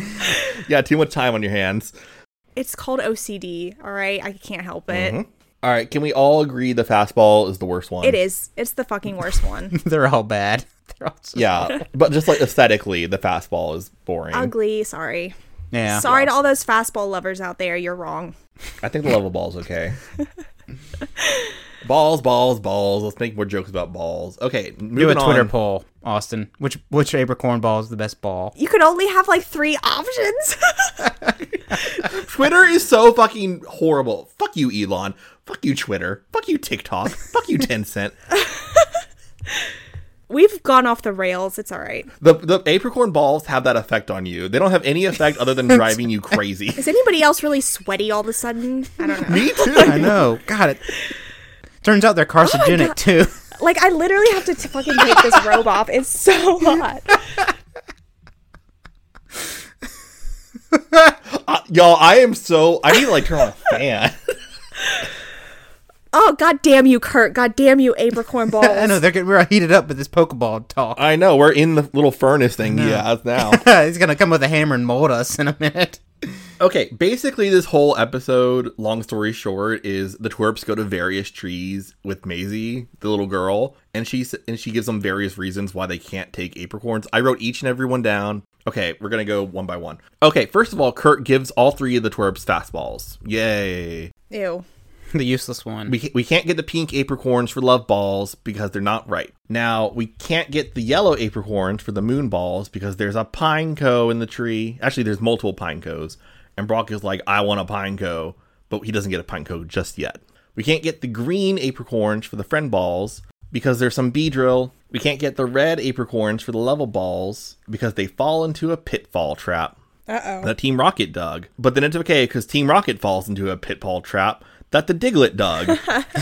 Speaker 4: yeah, too much time on your hands.
Speaker 3: it's called OCD. All right, I can't help it.
Speaker 2: Mm-hmm.
Speaker 4: All right, can we all agree the fastball is the worst one?
Speaker 3: It is. It's the fucking worst one.
Speaker 2: They're all bad. They're all so-
Speaker 4: Yeah, but just like aesthetically, the fastball is boring.
Speaker 3: Ugly. Sorry.
Speaker 2: Yeah.
Speaker 3: Sorry to all those fastball lovers out there. You're wrong.
Speaker 4: I think the level ball's okay. balls, balls, balls. Let's make more jokes about balls. Okay, moving
Speaker 2: Do a Twitter
Speaker 4: on.
Speaker 2: poll, Austin. Which which apricorn ball is the best ball?
Speaker 3: You could only have like three options.
Speaker 4: Twitter is so fucking horrible. Fuck you, Elon. Fuck you, Twitter. Fuck you, TikTok. Fuck you, Tencent.
Speaker 3: we've gone off the rails. It's all right.
Speaker 4: The the apricorn balls have that effect on you. They don't have any effect other than driving you crazy.
Speaker 3: Is anybody else really sweaty all of a sudden? I don't know.
Speaker 4: Me too.
Speaker 2: I know. God, it turns out they're carcinogenic
Speaker 3: God.
Speaker 2: too.
Speaker 3: Like I literally have to t- fucking take this robe off. It's so hot.
Speaker 4: Uh, y'all, I am so. I need to like turn on a fan.
Speaker 3: Oh god damn you, Kurt. God damn you, apricorn balls.
Speaker 2: I know they're getting we're heated up with this Pokeball talk.
Speaker 4: I know we're in the little furnace thing. Yeah, now.
Speaker 2: He's gonna come with a hammer and mold us in a minute.
Speaker 4: Okay, basically, this whole episode, long story short, is the twerps go to various trees with Maisie, the little girl, and she and she gives them various reasons why they can't take apricorns. I wrote each and every one down. Okay, we're gonna go one by one. Okay, first of all, Kurt gives all three of the twerps fastballs. Yay!
Speaker 3: Ew.
Speaker 2: The useless one.
Speaker 4: We, we can't get the pink apricorns for love balls because they're not right. Now, we can't get the yellow apricorns for the moon balls because there's a Pineco in the tree. Actually, there's multiple Pineco's. And Brock is like, I want a Pineco, but he doesn't get a Pineco just yet. We can't get the green apricorns for the friend balls because there's some Beedrill. We can't get the red apricorns for the level balls because they fall into a pitfall trap
Speaker 3: Uh-oh.
Speaker 4: that Team Rocket dug. But then it's okay because Team Rocket falls into a pitfall trap that the Diglett dug,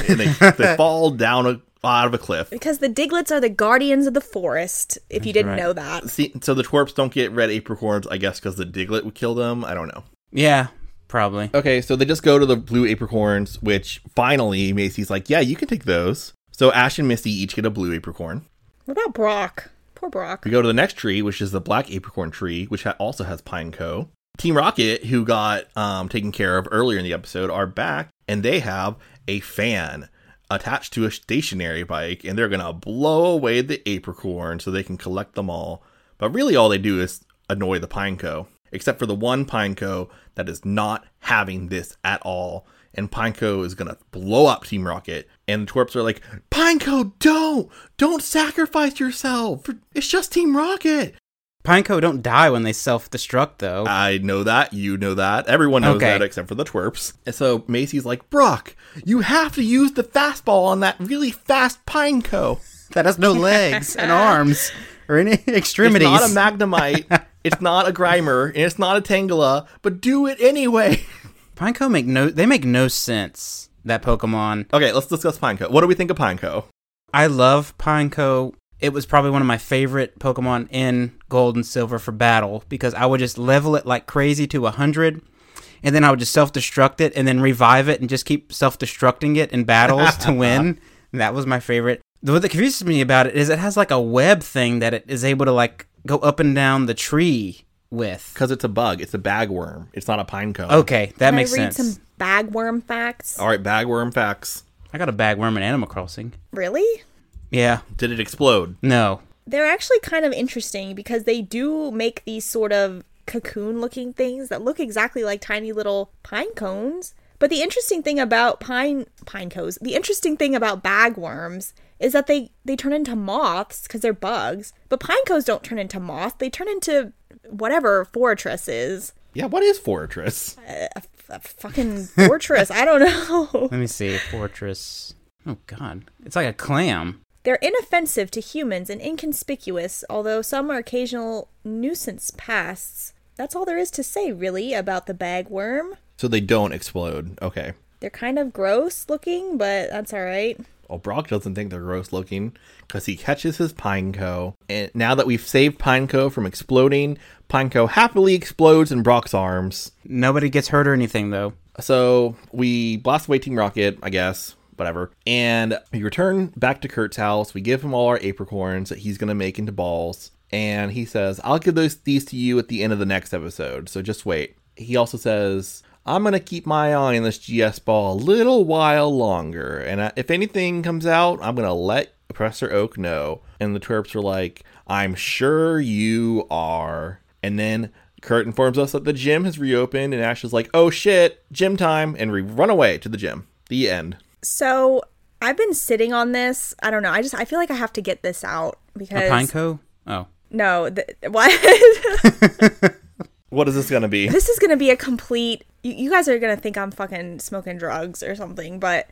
Speaker 4: and they, they fall down a, out of a cliff.
Speaker 3: Because the Digletts are the guardians of the forest, if you didn't
Speaker 2: right.
Speaker 3: know that.
Speaker 4: See, so the twerps don't get red apricorns, I guess, because the Diglett would kill them. I don't know.
Speaker 2: yeah, probably.
Speaker 4: Okay, so they just go to the blue apricorns, which finally Maisie's like, yeah, you can take those. So Ash and Misty each get a blue apricorn.
Speaker 3: What about Brock? Poor Brock.
Speaker 4: We go to the next tree, which is the black apricorn tree, which ha- also has Pineco. Team Rocket, who got um, taken care of earlier in the episode, are back, and they have a fan attached to a stationary bike, and they're gonna blow away the apricorn so they can collect them all. But really, all they do is annoy the Pineco, except for the one Pineco that is not having this at all. And Pineco is gonna blow up Team Rocket, and the twerps are like, "Pineco, don't, don't sacrifice yourself. It's just Team Rocket."
Speaker 2: Pineco don't die when they self-destruct though.
Speaker 4: I know that. You know that. Everyone knows
Speaker 2: Okay.
Speaker 4: that except for the twerps. And so Maisie's like, Brock, you have to use the fastball on that really fast Pineco.
Speaker 2: that has no legs and arms or any extremities.
Speaker 4: It's not a Magnemite. it's not a Grimer. And it's not a Tangela. But do it anyway.
Speaker 2: Pineco make no they make no sense. That Pokemon.
Speaker 4: Okay, let's discuss Pineco. What do we think of Pineco?
Speaker 2: I love Pineco. It was probably one of my favorite Pokemon in Gold and Silver for battle because I would just level it like crazy to 100 and then I would just self-destruct it and then revive it and just keep self-destructing it in battles to win. And that was my favorite. The what that confuses me about it is it has like a web thing that it is able to like go up and down the tree with.
Speaker 4: Because it's a bug. It's a bagworm. It's not a Pineco.
Speaker 2: Okay, that
Speaker 3: Can
Speaker 2: makes
Speaker 3: I read
Speaker 2: sense.
Speaker 3: some bagworm facts?
Speaker 4: All right, bagworm facts.
Speaker 2: I got a bagworm in Animal Crossing.
Speaker 3: Really?
Speaker 2: Yeah,
Speaker 4: Did it explode?
Speaker 2: no.
Speaker 3: They're actually kind of interesting because they do make these sort of cocoon looking things that look exactly like tiny little pine cones. But the interesting thing about pine pine cones, the interesting thing about bagworms is that they they turn into moths because they're bugs. But pine cones don't turn into moths; they turn into whatever Forretress is.
Speaker 4: Yeah, what is Forretress?
Speaker 3: A, a fucking fortress. I don't know.
Speaker 2: Let me see. Forretress. Oh god. It's like a clam.
Speaker 3: They're inoffensive to humans and inconspicuous, although some are occasional nuisance pests. That's all there is to say, really, about the bagworm.
Speaker 4: So they don't explode. Okay.
Speaker 3: They're kind of gross looking, but that's alright.
Speaker 4: Well, Brock doesn't think they're gross looking because he catches his Pineco. And now that we've saved Pineco from exploding, Pineco happily explodes in Brock's arms.
Speaker 2: Nobody gets hurt or anything though.
Speaker 4: So we blast away Team Rocket, I guess, whatever. And we return back to Kurt's house. We give him all our apricorns that he's going to make into balls. And he says, I'll give those these to you at the end of the next episode. So just wait. He also says, I'm going to keep my eye on this GS ball a little while longer. And uh, if anything comes out, I'm going to let Professor Oak know. And the twerps are like, I'm sure you are. And then Kurt informs us that the gym has reopened, and Ash is like, oh shit, gym time. And we run away to the gym. The end.
Speaker 3: So, I've been sitting on this. I don't know. I just, I feel like I have to get this out
Speaker 2: A
Speaker 3: because.
Speaker 2: pineco? Oh.
Speaker 3: No, th- what?
Speaker 4: What is this going to be?
Speaker 3: this is gonna be a complete you, you guys are gonna think i'm fucking smoking drugs or something but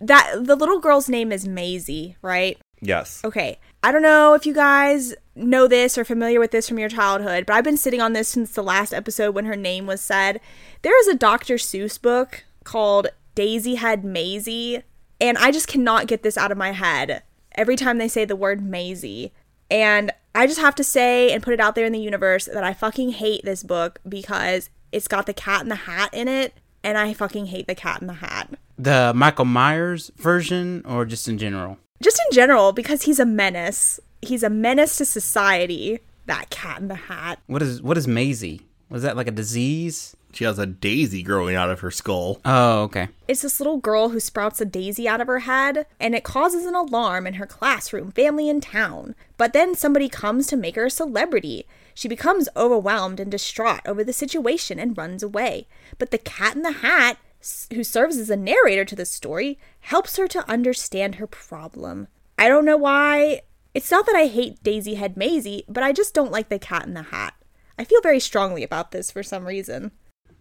Speaker 3: that the little girl's name is Maisie, right
Speaker 4: Yes.
Speaker 3: okay I don't know if you guys know this or familiar with this from your childhood, but I've been sitting on this since the last episode when her name was said. There is a Dr. Seuss book called Daisy Head Maisie, and I just cannot get this out of my head every time they say the word Maisie. And I just have to say and put it out there in the universe that I fucking hate this book because it's got the cat in the hat in it, and I fucking hate the cat in the hat.
Speaker 2: The Michael Myers version, or just in general?
Speaker 3: Just in general, because he's a menace. He's a menace to society. That cat in the hat.
Speaker 2: What is what is Maisie? Was that like a disease?
Speaker 4: She has a daisy growing out of her skull.
Speaker 2: Oh, okay.
Speaker 3: It's this little girl who sprouts a daisy out of her head, and it causes an alarm in her classroom, family, and town. But then somebody comes to make her a celebrity. She becomes overwhelmed and distraught over the situation and runs away. But the cat in the hat, who serves as a narrator to the story, helps her to understand her problem. I don't know why. It's not that I hate Daisy Head Maisie, but I just don't like the cat in the hat. I feel very strongly about this for some reason.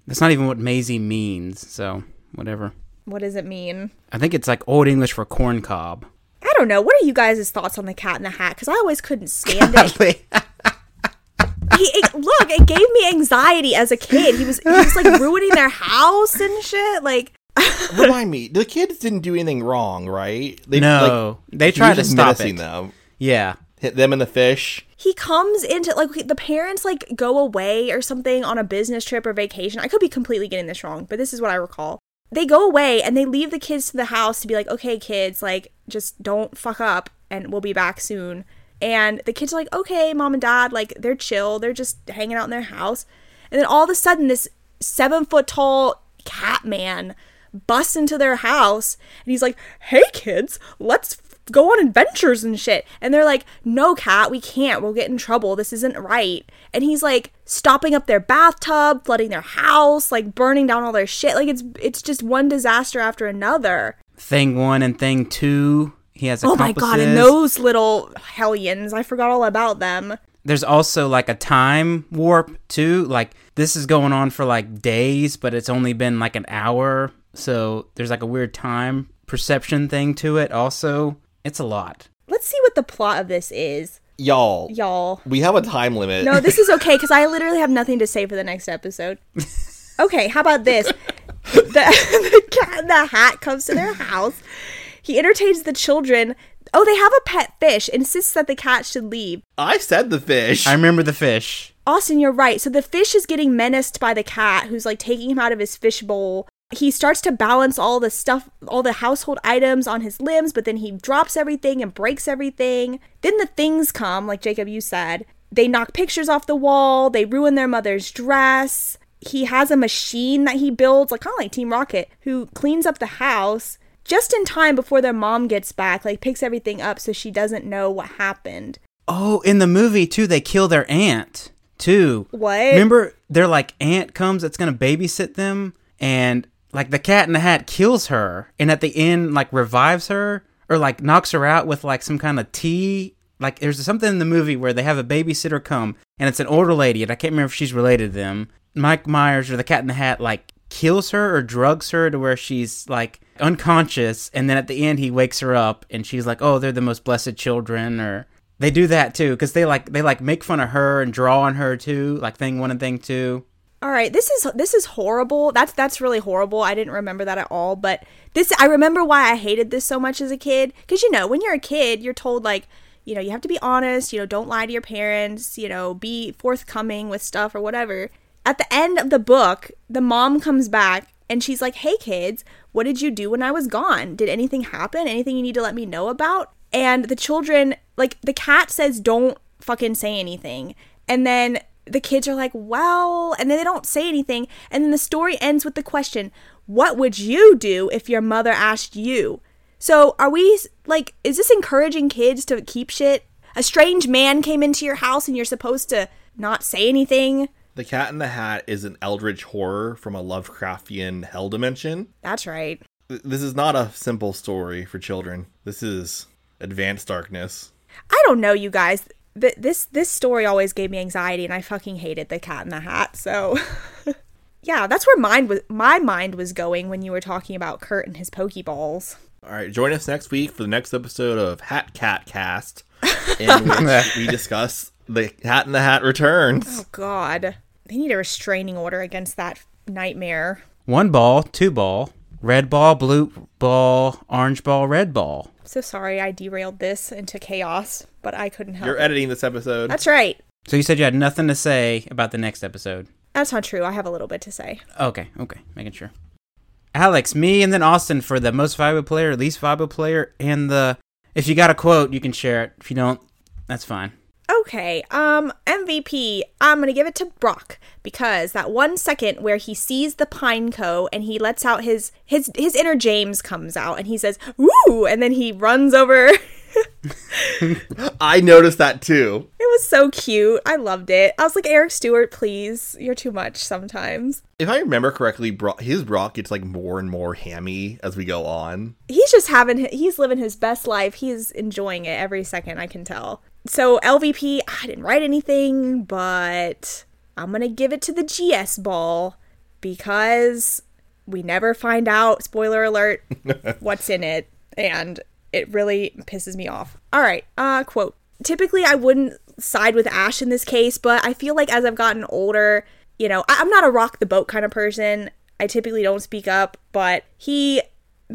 Speaker 2: That's not even what Maisie means, so whatever.
Speaker 3: What does it mean?
Speaker 2: I think it's like Old English for corn cob.
Speaker 3: I don't know. What are you guys' thoughts on the Cat in the Hat? Because I always couldn't stand it. he, it. Look, it gave me anxiety as a kid. He was he was like ruining their house and shit. Like
Speaker 4: Remind me, the kids didn't do anything wrong, right? They,
Speaker 2: No, they tried to stop
Speaker 4: menacing
Speaker 2: it.
Speaker 4: them.
Speaker 2: Yeah.
Speaker 4: Hit them in the fish.
Speaker 3: He comes into like the parents like go away or something on a business trip or vacation. I could be completely getting this wrong, but this is what I recall. They go away and they leave the kids to the house to be like, okay, kids, like just don't fuck up and we'll be back soon. And the kids are like, okay, mom and dad, like they're chill, they're just hanging out in their house. And then all of a sudden, this seven foot tall cat man busts into their house and he's like, hey, kids, let's go on adventures and shit. And they're like, no, cat, we can't. We'll get in trouble. This isn't right. And he's like stopping up their bathtub, flooding their house, like burning down all their shit. Like it's it's just one disaster after another.
Speaker 2: Thing one and thing two. He has a
Speaker 3: Oh my god, and those little hellions, I forgot all about them.
Speaker 2: There's also like a time warp too. Like this is going on for like days, but it's only been like an hour. So there's like a weird time perception thing to it. Also, it's a lot.
Speaker 3: Let's see what the plot of this is,
Speaker 4: Y'all,
Speaker 3: y'all.
Speaker 4: we have a time limit.
Speaker 3: No, this is okay because I literally have nothing to say for the next episode. Okay, how about this? The, the cat in the hat comes to their house. He entertains the children. Oh, they have a pet fish. Insists that the cat should leave.
Speaker 4: I said the fish.
Speaker 2: I remember the fish.
Speaker 3: Austin, you're right. So the fish is getting menaced by the cat, who's like taking him out of his fish bowl. He starts to balance all the stuff, all the household items on his limbs, but then he drops everything and breaks everything. Then the things come, like Jacob, you said. They knock pictures off the wall, they ruin their mother's dress. He has a machine that he builds, like kind of like Team Rocket, who cleans up the house just in time before their mom gets back, like picks everything up so she doesn't know what happened.
Speaker 2: Oh, in the movie too, they kill their aunt too.
Speaker 3: What?
Speaker 2: Remember, their like aunt comes that's gonna babysit them, and like the cat in the hat kills her, and at the end like revives her or like knocks her out with like some kind of tea. Like there's something in the movie where they have a babysitter come, and it's an older lady, and I can't remember if she's related to them. Mike Myers or the cat in the hat like kills her or drugs her to where she's like unconscious and then at the end he wakes her up and she's like oh they're the most blessed children or they do that too because they like they like make fun of her and draw on her too like thing one and thing two
Speaker 3: All right, this is this is horrible. That's that's really horrible. I didn't remember that at all, but this I remember why I hated this so much as a kid cuz you know, when you're a kid, you're told like, you know, you have to be honest, you know, don't lie to your parents, you know, be forthcoming with stuff or whatever. At the end of the book, the mom comes back and she's like, "Hey kids, what did you do when I was gone? Did anything happen? Anything you need to let me know about?" And the children, like the cat says don't fucking say anything. And then the kids are like, well, and then they don't say anything. And then the story ends with the question, what would you do if your mother asked you? So are we like, is this encouraging kids to keep shit? A strange man came into your house and you're supposed to not say anything?
Speaker 4: The Cat in the Hat is an eldritch horror from a Lovecraftian hell dimension.
Speaker 3: That's right.
Speaker 4: This is not a simple story for children. This is advanced darkness.
Speaker 3: I don't know, you guys. Th- This this story always gave me anxiety, and I fucking hated the Cat in the Hat. So, yeah, that's where mine was. My mind was going when you were talking about Kurt and his Pokeballs.
Speaker 4: All right, join us next week for the next episode of Hat Cat Cast. in which we discuss the Hat in the Hat returns.
Speaker 3: Oh God, they need a restraining order against that nightmare.
Speaker 2: One ball, two ball, red ball, blue ball, orange ball, red ball.
Speaker 3: So sorry I derailed this into chaos, but I couldn't help.
Speaker 4: You're
Speaker 3: it.
Speaker 4: editing this episode.
Speaker 3: That's right.
Speaker 2: So you said you had nothing to say about the next episode.
Speaker 3: That's not true. I have a little bit to say.
Speaker 2: Okay, okay, making sure. Alex, me, and then Austin for the most valuable player, least valuable player, and the. If you got a quote, you can share it. If you don't, that's fine.
Speaker 3: Okay, um, MVP, I'm gonna give it to Brock because that one second where he sees the Pineco and he lets out his his his inner James comes out and he says "Woo!" and then he runs over.
Speaker 4: I noticed that too.
Speaker 3: It was so cute. I loved it. I was like, Eric Stuart, please, you're too much sometimes.
Speaker 4: If I remember correctly, Brock, his Brock gets like more and more hammy as we go on.
Speaker 3: He's just having he's living his best life. He's enjoying it every second. I can tell. So LVP, I didn't write anything, but I'm gonna give it to the GS ball because we never find out. Spoiler alert, what's in it, and it really pisses me off. All right, uh, quote. Typically, I wouldn't side with Ash in this case, but I feel like as I've gotten older, you know, I- I'm not a rock the boat kind of person. I typically don't speak up, but he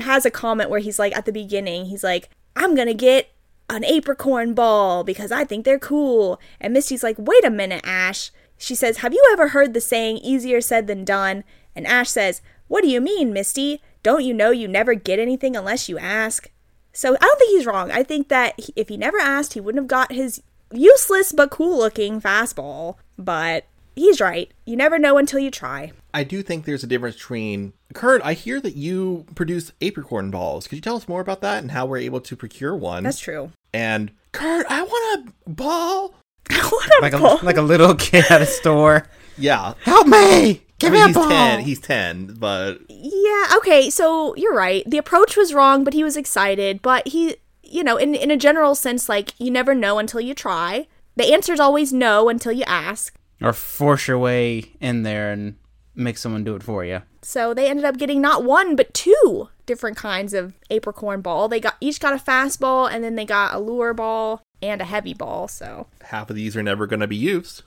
Speaker 3: has a comment where he's like, at the beginning, he's like, I'm gonna get an apricorn ball because I think they're cool. And Misty's like, wait a minute, Ash. She says, Have you ever heard the saying, easier said than done? And Ash says, What do you mean, Misty? Don't you know you never get anything unless you ask? So I don't think he's wrong. I think that he- if he never asked, he wouldn't have got his useless but cool looking fastball. But he's right. You never know until you try.
Speaker 4: I do think there's a difference between Kurt. I hear that you produce apricorn balls. Could you tell us more about that and how we're able to procure one?
Speaker 3: That's true.
Speaker 4: and Kurt, I want a ball.
Speaker 3: what a
Speaker 2: Like a
Speaker 3: ball.
Speaker 2: like a little kid at a store.
Speaker 4: Yeah,
Speaker 2: Help me! Give
Speaker 4: I mean,
Speaker 2: me a
Speaker 4: he's
Speaker 2: ball.
Speaker 4: ten. He's ten, but
Speaker 3: Yeah, okay, so you're right. The approach was wrong, but he was excited. But he, you know, in, in a general sense, like, you never know until you try. The answer's always no until you ask.
Speaker 2: or force your way in there and make someone do it for you.
Speaker 3: So they ended up getting not one, but two different kinds of apricorn ball. They got each got a fastball, and then they got a lure ball and a heavy ball. So
Speaker 4: half of these are never going to be used.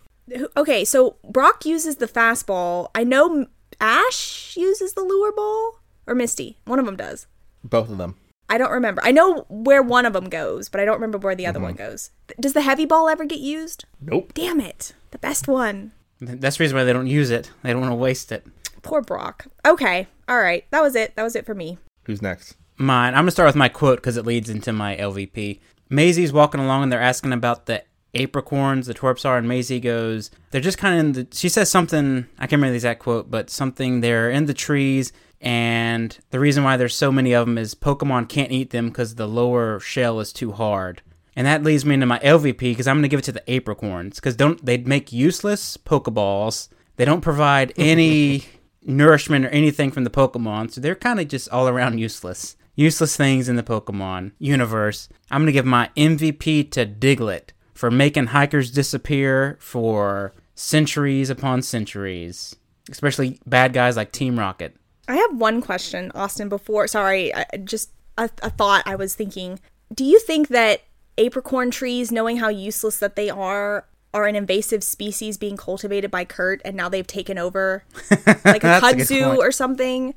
Speaker 3: okay, so Brock uses the fastball. I know Ash uses the lure ball, or Misty. One of them does.
Speaker 4: Both of them.
Speaker 3: I don't remember. I know where one of them goes, but I don't remember where the other mm-hmm. one goes. Does the heavy ball ever get used?
Speaker 4: Nope.
Speaker 3: Damn it. The best one.
Speaker 2: That's the reason why they don't use it. They don't want to waste it.
Speaker 3: Poor Brock. Okay. All right. That was it. That was it for me.
Speaker 4: Who's next?
Speaker 2: Mine. I'm gonna start with my quote because it leads into my LVP. Maisie's walking along and they're asking about the apricorns, the twerps are, and Maisie goes, "They're just kind of in the." She says something. I can't remember the exact quote, but something. They're in the trees, and the reason why there's so many of them is Pokemon can't eat them because the lower shell is too hard. And that leads me into my LVP because I'm gonna give it to the apricorns because don't they make useless Pokeballs? They don't provide any nourishment or anything from the Pokemon, so they're kind of just all around useless. Useless things in the Pokemon universe. I'm gonna give my MVP to Diglett for making hikers disappear for centuries upon centuries, especially bad guys like Team Rocket.
Speaker 3: I have one question, Austin, before. Sorry, I, I just a, a thought I was thinking. Do you think that apricorn trees, knowing how useless that they are, are an invasive species being cultivated by Kurt and now they've taken over like a
Speaker 2: That's a
Speaker 3: kudzu or something?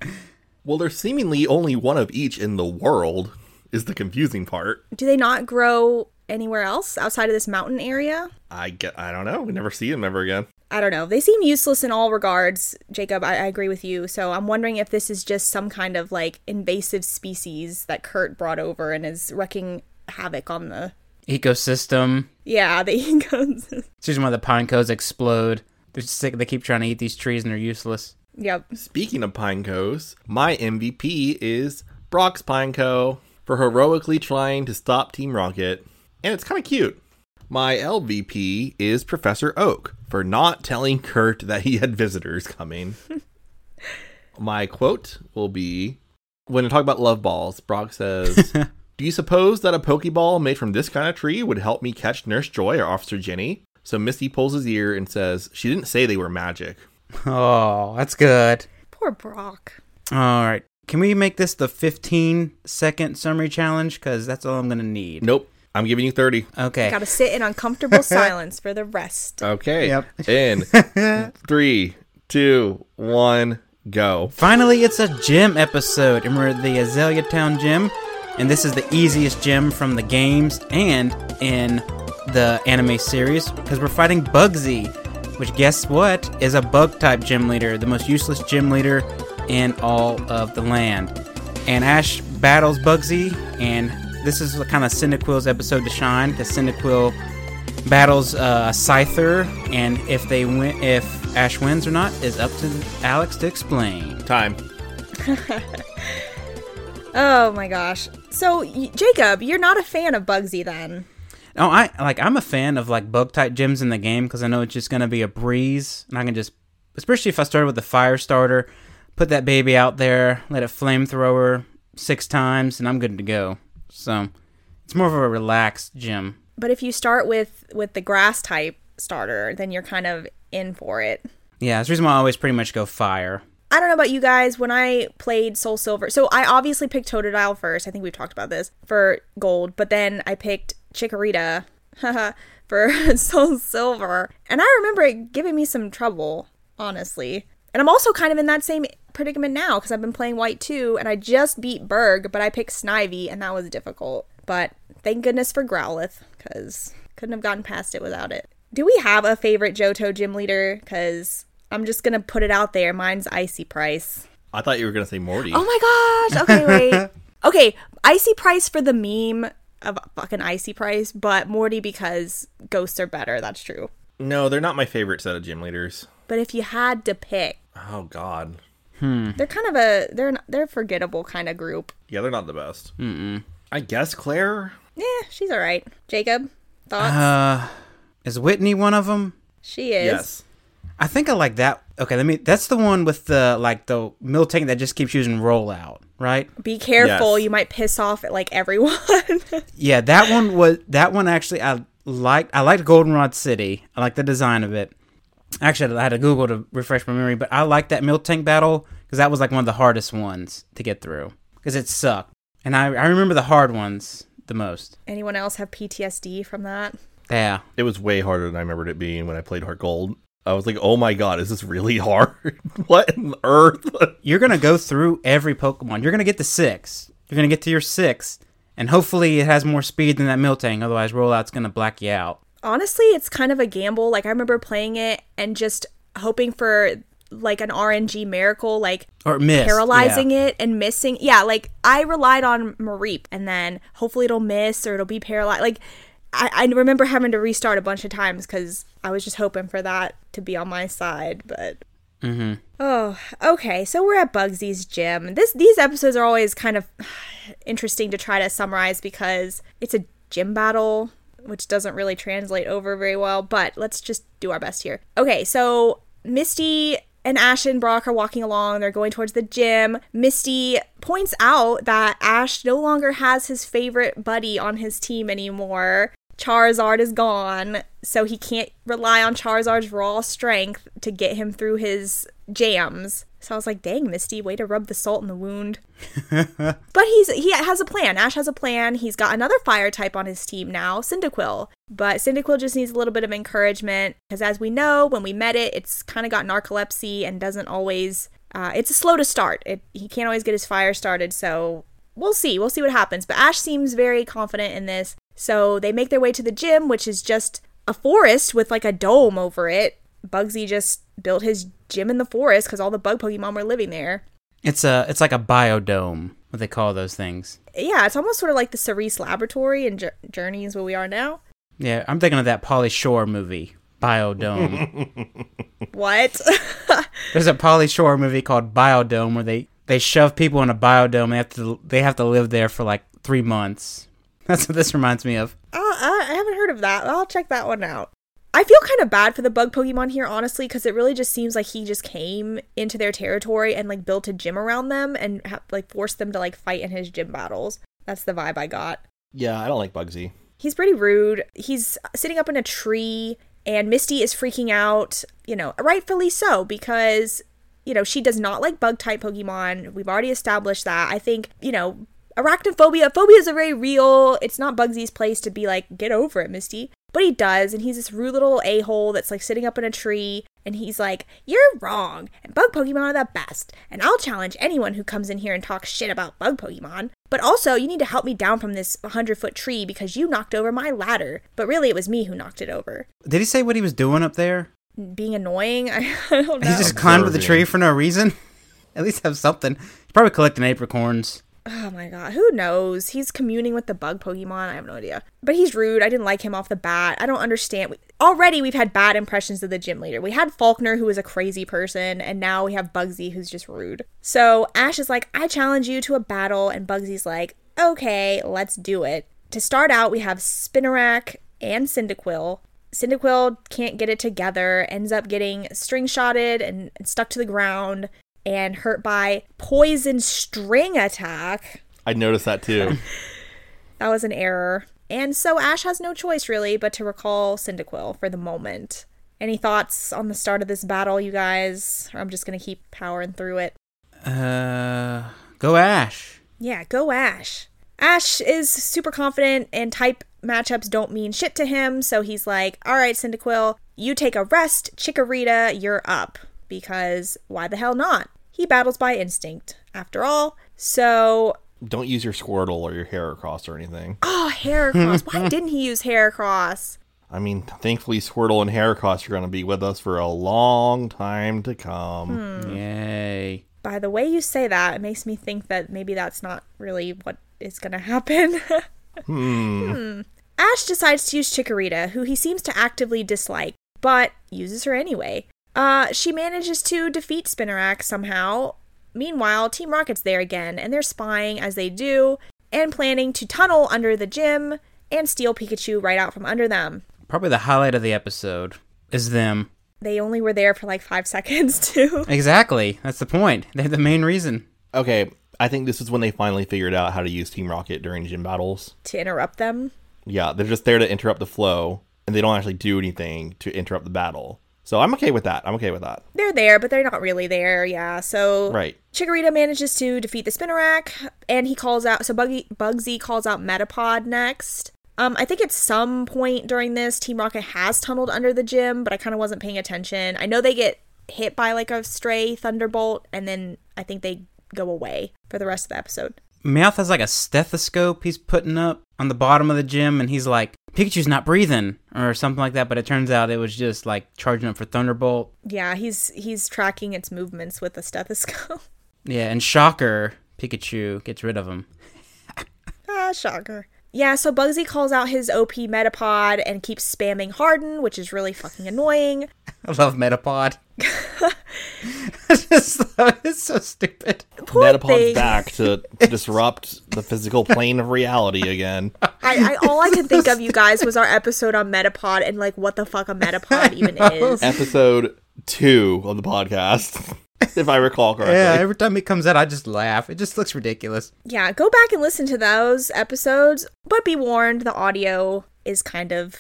Speaker 4: Well, there's seemingly only one of each in the world. Is the confusing part.
Speaker 3: Do they not grow anywhere else outside of this mountain area?
Speaker 4: I get. I don't know. We never see them ever again.
Speaker 3: I don't know. They seem useless in all regards, Jacob. I, I agree with you. So I'm wondering if this is just some kind of like invasive species that Kurt brought over and is wreaking havoc on the.
Speaker 2: Ecosystem.
Speaker 3: Yeah, the ecosystem.
Speaker 2: It's usually why the pine cones explode. They're sick. They keep trying to eat these trees and they're useless.
Speaker 3: yep.
Speaker 4: Speaking of Pinecos, my MVP is Brock's Pineco for heroically trying to stop Team Rocket, and it's kind of cute. My LVP is Professor Oak for not telling Kurt that he had visitors coming. my quote will be when I talk about love balls, Brock says, Do you suppose that a Pokeball made from this kind of tree would help me catch Nurse Joy or Officer Jenny? So Misty pulls his ear and says, She didn't say they were magic.
Speaker 2: Oh, that's good.
Speaker 3: Poor Brock.
Speaker 2: All right. Can we make this the 15 second summary challenge? Because that's all I'm going to need.
Speaker 4: Nope. I'm giving you 30.
Speaker 2: Okay.
Speaker 3: Gotta sit in uncomfortable silence for the rest.
Speaker 4: Okay.
Speaker 2: Yep.
Speaker 4: In three, two, one, go.
Speaker 2: Finally, it's a gym episode, and we're at the Azalea Town Gym, and this is the easiest gym from the games and in the anime series because we're fighting Bugsy, which guess what is a bug type gym leader, the most useless gym leader in all of the land. And Ash battles Bugsy, and this is the kind of Cyndaquil's episode to shine because Cyndaquil battles uh, a Scyther, and if they win, if Ash wins or not, is up to Alex to explain.
Speaker 4: Time.
Speaker 3: Oh my gosh. So, y- Jacob, you're not a fan of Bugsy then?
Speaker 2: Oh, I like I'm a fan of like bug type gyms in the game because I know it's just gonna be a breeze, and I can just, especially if I started with the fire starter, put that baby out there, let it flamethrower six times, and I'm good to go. So it's more of a relaxed gym.
Speaker 3: But if you start with with the grass type starter, then you're kind of in for it.
Speaker 2: Yeah, that's the reason why I always pretty much go fire.
Speaker 3: I don't know about you guys. When I played Soul Silver, so I obviously picked Totodile first. I think we've talked about this for gold, but then I picked Chikorita for Soul Silver, and I remember it giving me some trouble, honestly. And I'm also kind of in that same predicament now because I've been playing White 2, and I just beat Burgh, but I picked Snivy, and that was difficult. But thank goodness for Growlithe because couldn't have gotten past it without it. Do we have a favorite Johto gym leader? Because I'm just gonna put it out there. Mine's Icy Pryce.
Speaker 4: I thought you were going to say Morty.
Speaker 3: Oh my gosh. Okay, wait. okay, Icy Pryce for the meme of fucking Icy Pryce, but Morty because ghosts are better. That's true.
Speaker 4: No, they're not my favorite set of gym leaders.
Speaker 3: But if you had to pick,
Speaker 4: Oh, God.
Speaker 3: they're kind of a they're they're a forgettable kind of group.
Speaker 4: Yeah, they're not the best. Mm-mm. I guess Clair?
Speaker 3: Yeah, she's all right. Jacob, thoughts?
Speaker 2: Uh, is Whitney one of them?
Speaker 3: she is.
Speaker 4: Yes.
Speaker 2: I think I like that. Okay, let me. That's the one with the like the Miltank that just keeps using rollout, right?
Speaker 3: Be careful.
Speaker 4: Yes.
Speaker 3: You might piss off at like everyone.
Speaker 2: Yeah, that one was that one actually I liked I liked Goldenrod City. I like the design of it. Actually, I had to Google to refresh my memory, but I like that Miltank battle because that was like one of the hardest ones to get through because it sucked. And I I remember the hard ones the most.
Speaker 3: Anyone else have PTSD from that?
Speaker 2: Yeah,
Speaker 4: It was way harder than I remembered it being when I played Heart Gold. I was like, oh my god, is this really hard? what in the earth?
Speaker 2: you're gonna go through every Pokemon. You're gonna get to six. You're gonna get to your six, and hopefully it has more speed than that milk. Otherwise, rollout's gonna black you out.
Speaker 3: honestly, it's kind of a gamble. Like I remember playing it and just hoping for like an RNG miracle, like
Speaker 2: Or miss
Speaker 3: paralyzing
Speaker 2: yeah.
Speaker 3: it and missing. Yeah, like I relied on Mareep and then hopefully it'll miss or it'll be paralyzed. Like I, I remember having to restart a bunch of times because I was just hoping for that to be on my side. But Mm-hmm. oh, okay. So we're at Bugsy's gym. This these episodes are always kind of interesting to try to summarize because it's a gym battle which doesn't really translate over very well, but let's just do our best here. Okay, so Misty and Ash and Brock are walking along. They're going towards the gym. Misty points out that Ash no longer has his favorite buddy on his team anymore. Charizard is gone, so he can't rely on Charizard's raw strength to get him through his jams. So I was like, "Dang, Misty, way to rub the salt in the wound." But he's he has a plan. Ash has a plan. He's got another fire type on his team now, Cyndaquil. But Cyndaquil just needs a little bit of encouragement because, as we know, when we met it, it's kind of got narcolepsy and doesn't always. Uh, it's slow to start. It, he can't always get his fire started. So we'll see. We'll see what happens. But Ash seems very confident in this. So they make their way to the gym, which is just a forest with like a dome over it. Bugsy just built his gym in the forest because all the bug Pokemon were living there.
Speaker 2: It's a it's like a biodome. What they call those things.
Speaker 3: yeah, it's almost sort of like the Cerise Laboratory and Jour- Journey is where we are now.
Speaker 2: Yeah, I'm thinking of that Pauly Shore movie, Biodome.
Speaker 3: What?
Speaker 2: There's a Pauly Shore movie called Biodome where they they shove people in a biodome. They have to they have to live there for like three months. That's what this reminds me of.
Speaker 3: uh, I haven't heard of that. I'll check that one out. I feel kind of bad for the bug Pokemon here, honestly, because it really just seems like he just came into their territory and like built a gym around them and ha- like forced them to like fight in his gym battles. That's the vibe I got.
Speaker 4: Yeah, I don't like Bugsy.
Speaker 3: He's pretty rude. He's sitting up in a tree, and Misty is freaking out, you know, rightfully so, because, you know, she does not like bug type Pokemon. We've already established that. I think, you know, arachnophobia. Phobia is a very real. It's not Bugsy's place to be like, get over it, Misty. But he does, and he's this rude little a hole that's like sitting up in a tree, and he's like, You're wrong, and bug Pokemon are the best, and I'll challenge anyone who comes in here and talks shit about bug Pokemon. But also, you need to help me down from this 100 foot tree because you knocked over my ladder. But really, it was me who knocked it over.
Speaker 2: Did he say what he was doing up there?
Speaker 3: Being annoying? I, I don't know.
Speaker 2: He just climbed to the tree for no reason. At least have something. He's probably collecting apricorns.
Speaker 3: Oh my god, who knows? He's communing with the bug Pokemon. I have no idea. But he's rude. I didn't like him off the bat. I don't understand. Already, we've had bad impressions of the gym leader. We had Falkner, who was a crazy person, and now we have Bugsy, who's just rude. So Ash is like, I challenge you to a battle, and Bugsy's like, okay, let's do it. To start out, we have Spinarak and Cyndaquil. Cyndaquil can't get it together, ends up getting string shotted and, and stuck to the ground and hurt by poison string attack.
Speaker 4: I noticed that too.
Speaker 3: That was an error. And so Ash has no choice really but to recall Cyndaquil for the moment. Any thoughts on the start of this battle, you guys? Or I'm just gonna keep powering through it.
Speaker 2: Uh, go Ash.
Speaker 3: Yeah, go Ash. Ash is super confident, and type matchups don't mean shit to him, so he's like, Alright, Cyndaquil, you take a rest. Chikorita, you're up. Because why the hell not? He battles by instinct, after all. So,
Speaker 4: Don't use your Squirtle or your Heracross or anything.
Speaker 3: oh, Heracross. why didn't he use Heracross?
Speaker 4: I mean, thankfully, Squirtle and Heracross are going to be with us for a long time to come.
Speaker 3: Hmm.
Speaker 2: Yay.
Speaker 3: By the way you say that, it makes me think that maybe that's not really what is going to happen. Hmm. Ash decides to use Chikorita, who he seems to actively dislike, but uses her anyway. Uh, she manages to defeat Spinarak somehow. Meanwhile, Team Rocket's there again, and they're spying as they do, and planning to tunnel under the gym and steal Pikachu right out from under them.
Speaker 2: Probably the highlight of the episode is them.
Speaker 3: They only were there for like five seconds, too.
Speaker 2: Exactly. That's the point. They're the main reason.
Speaker 4: Okay, I think this is when they finally figured out how to use Team Rocket during gym battles.
Speaker 3: to interrupt them.
Speaker 4: Yeah, they're just there to interrupt the flow, and they don't actually do anything to interrupt the battle. So I'm okay with that. I'm okay with that.
Speaker 3: They're there, but they're not really there. Yeah. So
Speaker 4: Right.
Speaker 3: Chikorita manages to defeat the Spinarak, and he calls out. So Buggy, Bugsy calls out Metapod next. Um, I think at some point during this, Team Rocket has tunneled under the gym, but I kind of wasn't paying attention. I know they get hit by like a stray thunderbolt, and then I think they go away for the rest of the episode.
Speaker 2: Meowth has like a stethoscope he's putting up on the bottom of the gym, and he's like, Pikachu's not breathing, or something like that. But it turns out it was just like charging up for Thunderbolt.
Speaker 3: Yeah, he's he's tracking its movements with a stethoscope.
Speaker 2: Yeah, and Shocker, Pikachu gets rid of him.
Speaker 3: Ah, shocker. Yeah, so Bugsy calls out his OP Metapod and keeps spamming Harden, which is really fucking annoying.
Speaker 2: I love Metapod. I just. It's so stupid.
Speaker 3: Poor
Speaker 4: Metapod's
Speaker 3: thing.
Speaker 4: back to, to disrupt the physical plane of reality again.
Speaker 3: I, I all I could think of, you guys, was our episode on Metapod and like what the fuck a Metapod even is.
Speaker 4: Episode two of the podcast, if I recall correctly.
Speaker 2: Yeah, every time it comes out, I just laugh. It just looks ridiculous.
Speaker 3: Yeah, go back and listen to those episodes, but be warned, the audio is kind of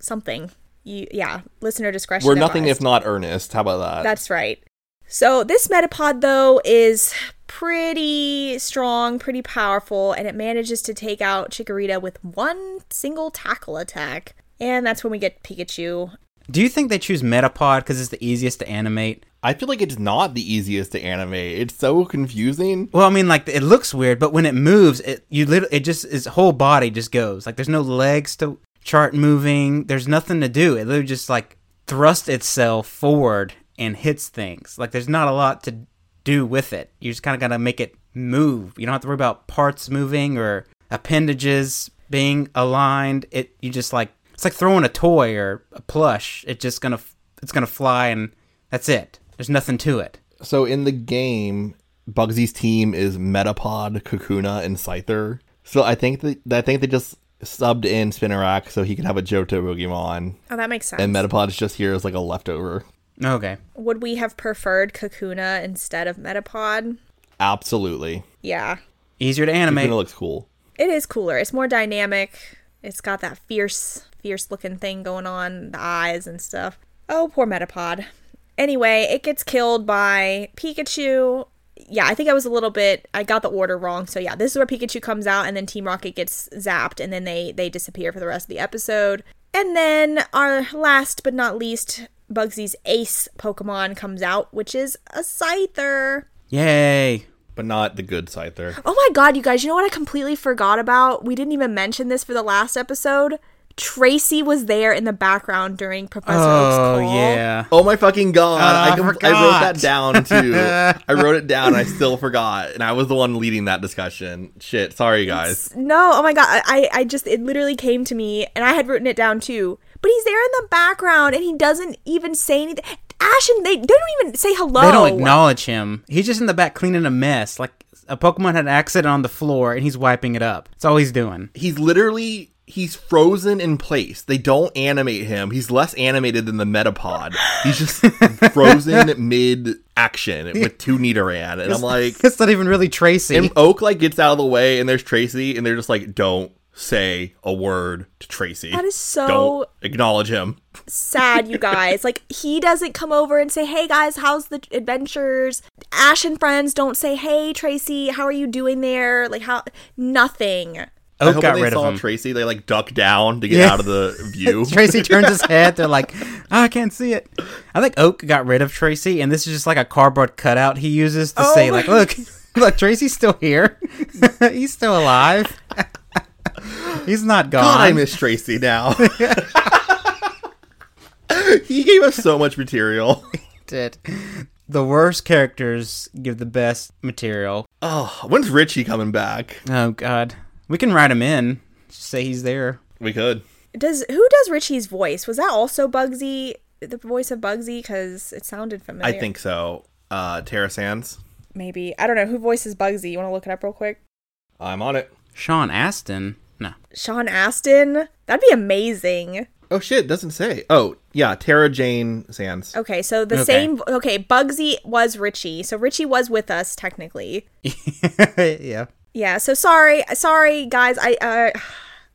Speaker 3: something. You, yeah, listener discretion.
Speaker 4: We're nothing
Speaker 3: advised.
Speaker 4: if not earnest. How about that?
Speaker 3: That's right. So this Metapod though is pretty strong, pretty powerful, and it manages to take out Chikorita with one single tackle attack. And that's when we get Pikachu.
Speaker 2: Do you think they choose Metapod because it's the easiest to animate?
Speaker 4: I feel like it's not the easiest to animate. It's so confusing.
Speaker 2: Well, I mean, like it looks weird, but when it moves, it you literally it just its whole body just goes. Like there's no legs to chart moving. There's nothing to do. It literally just like thrusts itself forward and hits things. Like there's not a lot to do with it. You just kind of gotta make it move. You don't have to worry about parts moving or appendages being aligned. It you just like it's like throwing a toy or a plush. It's just gonna it's gonna fly and that's it. There's nothing to it.
Speaker 4: So in the game, Bugsy's team is Metapod, Kakuna, and Scyther. So I think that I think they just subbed in Spinarak so he could have a Johto Pokemon,
Speaker 3: Oh, that makes sense.
Speaker 4: and Metapod is just here as like a leftover.
Speaker 2: Okay.
Speaker 3: Would we have preferred Kakuna instead of Metapod?
Speaker 4: Absolutely,
Speaker 3: Yeah.
Speaker 2: Easier to animate.
Speaker 4: Kakuna looks cool.
Speaker 3: It is cooler. It's more dynamic. It's got that fierce, fierce looking thing going on, the eyes and stuff. Oh, poor Metapod. Anyway, it gets killed by Pikachu. Yeah, I think I was a little bit I got the order wrong. So yeah, this is where Pikachu comes out and then Team Rocket gets zapped and then they they disappear for the rest of the episode. And then our last but not least Bugsy's ace Pokemon comes out, which is a Scyther.
Speaker 2: Yay!
Speaker 4: but not the good Scyther.
Speaker 3: Oh my god, you guys, you know what I completely forgot about? We didn't even mention this for the last episode. Tracey was there in the background during Professor Oak's
Speaker 2: Oh
Speaker 3: call.
Speaker 2: yeah.
Speaker 4: Oh my fucking god!
Speaker 2: Uh, I
Speaker 4: I, com- I wrote that down too. I wrote it down. and I still forgot, and I was the one leading that discussion. Shit, sorry guys.
Speaker 3: No, oh my god, I I just it literally came to me and I had written it down too. But he's there in the background and he doesn't even say anything. Ash and they, they don't even say hello.
Speaker 2: They don't acknowledge him. He's just in the back cleaning a mess. Like a Pokemon had an accident on the floor and he's wiping it up. That's all he's doing.
Speaker 4: He's literally he's frozen in place. They don't animate him. He's less animated than the Metapod. He's just frozen mid action with two Nidoran, and I'm like,
Speaker 2: It's not even really Tracey.
Speaker 4: and Oak like gets out of the way, and there's Tracey, and they're just like, don't say a word to Tracey.
Speaker 3: That is so-
Speaker 4: Don't acknowledge him.
Speaker 3: sad, you guys. like he doesn't come over and say, "Hey guys, how's the adventures?" Ash and friends don't say, "Hey Tracey, how are you doing there?" Like how nothing.
Speaker 4: I
Speaker 2: Oak
Speaker 4: hope
Speaker 2: got
Speaker 4: when they
Speaker 2: rid of
Speaker 4: saw. Tracey, they like duck down to get
Speaker 2: Yeah.
Speaker 4: out of the view.
Speaker 2: Tracey turns his head. They're like, oh, I can't see it. I think Oak got rid of Tracey, and this is just like a cardboard cutout he uses to
Speaker 3: Oh
Speaker 2: say, like, look, look, Tracey's still here. He's still alive. He's not gone.
Speaker 4: God, I miss Tracey now. he gave us so much material.
Speaker 2: Did. The worst characters give the best material.
Speaker 4: Oh, when's Richie coming back?
Speaker 2: Oh God, we can write him in. Just say he's there.
Speaker 4: We could.
Speaker 3: Does who does Richie's voice? Was that also Bugsy? The voice of Bugsy because it sounded familiar.
Speaker 4: I think so. Uh, Tara Sands.
Speaker 3: maybe I don't know who voices Bugsy. You want to look it up real quick?
Speaker 4: I'm on it.
Speaker 2: Sean Astin. No.
Speaker 3: Sean Astin. That'd be amazing.
Speaker 4: Oh shit, doesn't say. Oh yeah, Tara Jane Sands.
Speaker 3: Okay, so the
Speaker 2: Okay.
Speaker 3: same. Okay, Bugsy was Richie, so Richie was with us technically.
Speaker 2: yeah.
Speaker 3: Yeah, so sorry, sorry guys. I uh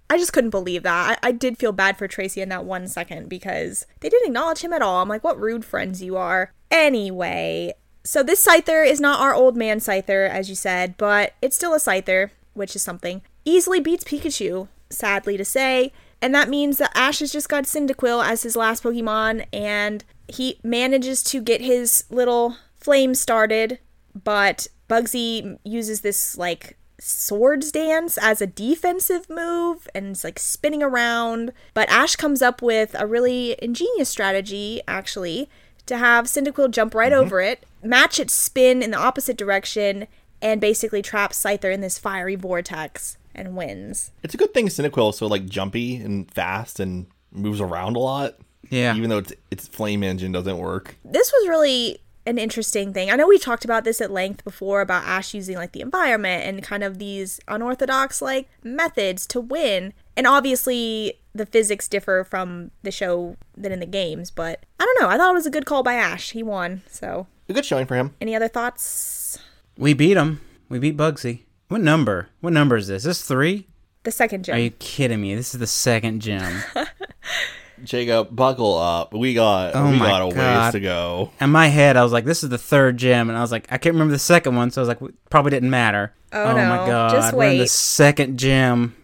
Speaker 3: I just couldn't believe that. I, I did feel bad for Tracey in that one second because they didn't acknowledge him at all. I'm like, what rude friends you are. Anyway, so this Scyther is not our old man Scyther, as you said, but it's still a Scyther, which is something. Easily beats Pikachu, sadly to say. And that means that Ash has just got Cyndaquil as his last Pokemon, and he manages to get his little flame started, but Bugsy uses this like swords dance as a defensive move and it's like spinning around. But Ash comes up with a really ingenious strategy, actually, to have Cyndaquil jump right mm-hmm. over it, match its spin in the opposite direction, and basically trap Scyther in this fiery vortex and wins.
Speaker 4: It's a good thing Cyndaquil is so like jumpy and fast and moves around a lot.
Speaker 2: Yeah.
Speaker 4: Even though its its flame engine doesn't work.
Speaker 3: this was really an interesting thing. I know we talked about this at length before about Ash using like the environment and kind of these unorthodox like methods to win. And obviously the physics differ from the show than in the games, but I don't know. I thought it was a good call by Ash. He won. So,
Speaker 4: A good showing for him.
Speaker 3: any other thoughts?
Speaker 2: We beat him. We beat Bugsy. What number? What number is this? This three?
Speaker 3: The second gym.
Speaker 2: Are you kidding me? This is the second gym.
Speaker 4: Jacob, buckle up. We got
Speaker 2: Oh
Speaker 4: we got a ways to go.
Speaker 2: In my head, I was like, "This is the third gym," and I was like, "I can't remember the second one," so I was like, "Probably didn't matter."
Speaker 3: Oh,
Speaker 2: my
Speaker 3: no.
Speaker 2: god!
Speaker 3: Just
Speaker 2: We're in the second gym.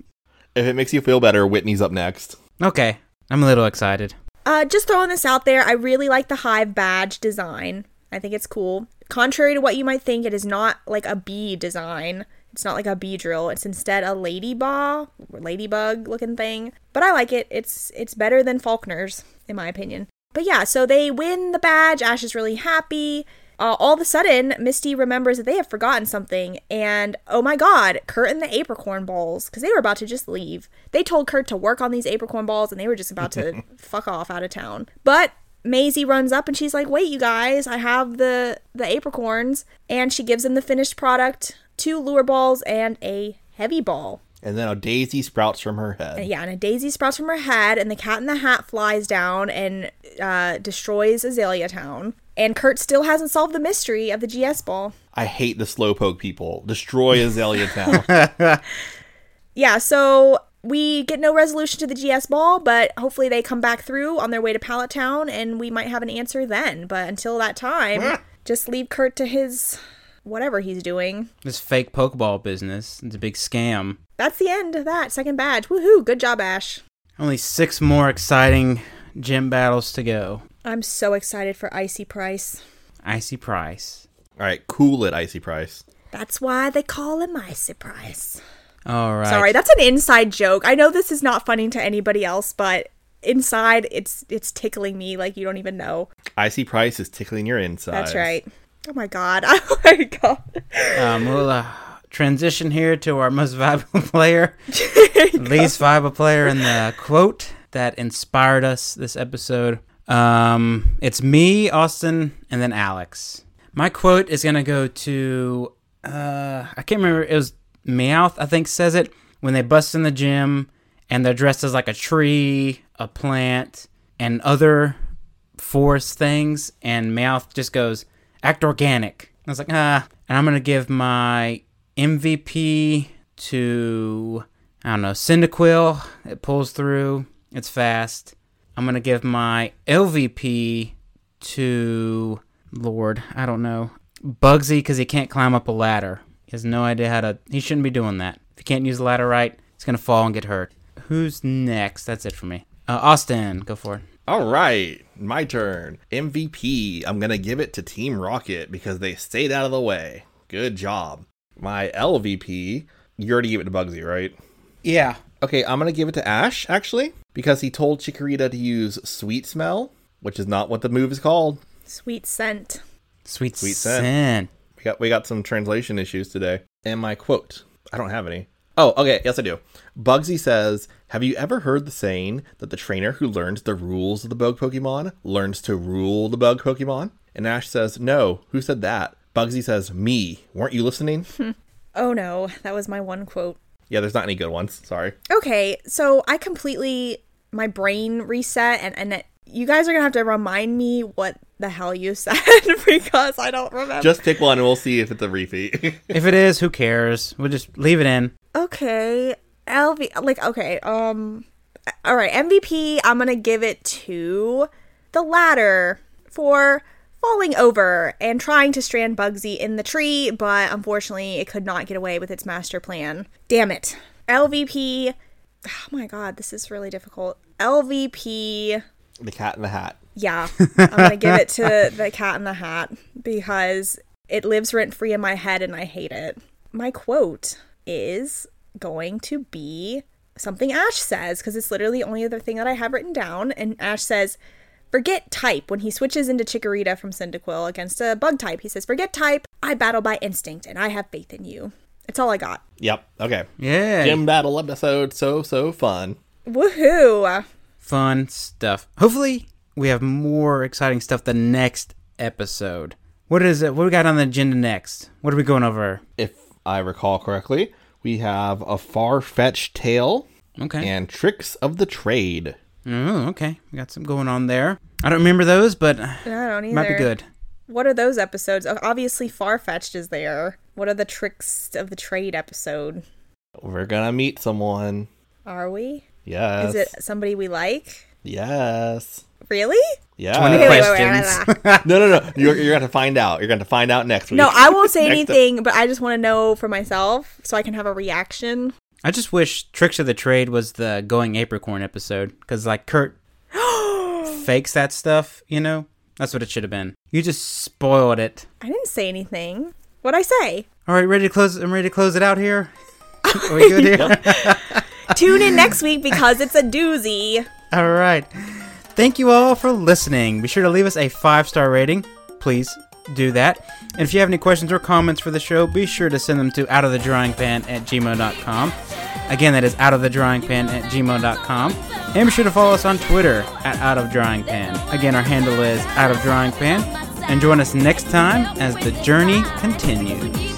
Speaker 4: If it makes you feel better, Whitney's up next.
Speaker 2: Okay, I'm a little excited.
Speaker 3: Uh, just throwing this out there, I really like the Hive badge design. I think it's cool. Contrary to what you might think, it is not like a bee design. It's not like a bee drill. It's instead a ladybug, ladybug looking thing. But I like it. It's it's better than Falkner's, in my opinion. But yeah, so they win the badge. Ash is really happy. Uh, all of a sudden, Misty remembers that they have forgotten something, and oh my god, Kurt and the apricorn balls, because they were about to just leave. They told Kurt to work on these apricorn balls, and they were just about to fuck off out of town. But Maisie runs up and she's like, "Wait, you guys, I have the the apricorns," and she gives them the finished product, two lure balls and a heavy ball.
Speaker 4: And then a daisy sprouts from her head.
Speaker 3: And yeah, and a daisy sprouts from her head, and the cat in the hat flies down and uh, destroys Azalea Town. And Kurt still hasn't solved the mystery of the GS ball.
Speaker 4: I hate the slowpoke people. Destroy Azalea Town.
Speaker 3: Yeah, so we get no resolution to the GS ball, but hopefully they come back through on their way to Pallet Town, and we might have an answer then. But until that time, just leave Kurt to his whatever he's doing.
Speaker 2: This fake Pokeball business. It's a big scam.
Speaker 3: That's the end of that second badge. Woohoo! Good job, Ash.
Speaker 2: Only six more exciting gym battles to go.
Speaker 3: I'm so excited for Icy Pryce.
Speaker 2: Icy Pryce.
Speaker 4: All right, cool it, Icy Pryce.
Speaker 3: That's why they call him Icy Pryce.
Speaker 2: All right.
Speaker 3: Sorry, that's an inside joke. I know this is not funny to anybody else, but inside it's it's tickling me like you don't even know.
Speaker 4: Icy Price is tickling your inside.
Speaker 3: That's right. Oh my god. Oh my god.
Speaker 2: Um, we'll uh, transition here to our most valuable player, least valuable player, and the quote that inspired us this episode. Um, it's me, Austin, and then Alex. My quote is gonna go to uh, I can't remember. It was Meowth, I think, says it when they bust in the gym and they're dressed as like a tree, a plant, and other forest things, and Meowth just goes, act organic. I was like, ah. And I'm going to give my MVP to, I don't know, Cyndaquil. It pulls through, it's fast. I'm going to give my LVP to, Lord, I don't know, Bugsy because he can't climb up a ladder. He has no idea how to, he shouldn't be doing that. If he can't use the ladder right, he's going to fall and get hurt. Who's next? That's it for me. Uh, Austin, go for it.
Speaker 4: All right, my turn. MVP. I'm going to give it to Team Rocket because they stayed out of the way. Good job. My LVP, you already gave it to Bugsy, right?
Speaker 2: Yeah.
Speaker 4: Okay, I'm going to give it to Ash, actually, because he told Chikorita to use Sweet Smell, which is not what the move is called.
Speaker 3: Sweet scent.
Speaker 2: Sweet,
Speaker 4: Sweet
Speaker 2: scent.
Speaker 4: scent. We got, we got some translation issues today. And my quote I don't have any. Oh, okay. Yes, I do. Bugsy says, Have you ever heard the saying that the trainer who learns the rules of the bug Pokemon learns to rule the bug Pokemon? And Ash says, No. Who said that? Bugsy says, Me. Weren't you listening? Hmm.
Speaker 3: Oh no, that was my one quote.
Speaker 4: yeah, there's not any good ones. Sorry.
Speaker 3: Okay, so I completely my brain reset and and it, you guys are gonna have to remind me what the hell you said because I don't remember.
Speaker 4: Just pick one and we'll see if it's a repeat.
Speaker 2: If it is, who cares? We'll just leave it in.
Speaker 3: okay, LV like okay, um all right, MVP, I'm going to give it to the ladder for falling over and trying to strand Bugsy in the tree, but unfortunately it could not get away with its master plan. Damn it. LVP Oh my god, this is really difficult. LVP
Speaker 4: the cat in the hat.
Speaker 3: Yeah, I'm gonna give it to the Cat in the Hat because it lives rent free in my head and I hate it. My quote is going to be something Ash says because it's literally the only other thing that I have written down. And Ash says, "Forget type." When he switches into Chikorita from Cyndaquil against a bug type, he says, "Forget type. I battle by instinct, and I have faith in you." It's all I got.
Speaker 4: Yep. Okay.
Speaker 2: Yeah.
Speaker 4: Gym battle episode. So, so fun.
Speaker 3: Woohoo!
Speaker 2: Fun stuff. Hopefully, we have more exciting stuff the next episode. What is it? What we got on the agenda next? What are we going over?
Speaker 4: If I recall correctly, we have a far fetched tale
Speaker 2: Okay.
Speaker 4: and tricks of the trade.
Speaker 2: Oh, okay. We got some going on there. I don't remember those, but
Speaker 3: I don't either.
Speaker 2: might be good.
Speaker 3: What are those episodes? Obviously, Far Fetched is there. What are the tricks of the trade episode?
Speaker 4: We're gonna meet someone.
Speaker 3: Are we?
Speaker 4: Yes.
Speaker 3: Is it somebody we like?
Speaker 4: Yes.
Speaker 3: Really?
Speaker 4: Yeah.
Speaker 2: 20
Speaker 3: Wait, wait, wait, wait,
Speaker 2: questions.
Speaker 3: wait, wait.
Speaker 4: no, no, no. You're, you're going to find out. You're going to find out next week.
Speaker 3: No, I won't say
Speaker 4: Next ep-
Speaker 3: anything, but I just want to know for myself so I can have a reaction.
Speaker 2: I just wish Tricks of the Trade was the Going Apricorn episode because, like, Kurt fakes that stuff. You know, that's what it should have been. You just spoiled it.
Speaker 3: I didn't say anything. What'd I say?
Speaker 2: All right, ready to close? I'm ready to close it out here. Are we good here?
Speaker 3: Tune in next week because it's a doozy.
Speaker 2: All right. Thank you all for listening. Be sure to leave us a five star rating. Please do that. And if you have any questions or comments for the show, be sure to send them to outofthedryingpan at gmail.com. Again, that is outofthedryingpan at gmail.com. And be sure to follow us on Twitter at outofdryingpan. Again, our handle is outofdryingpan. And join us next time as the journey continues.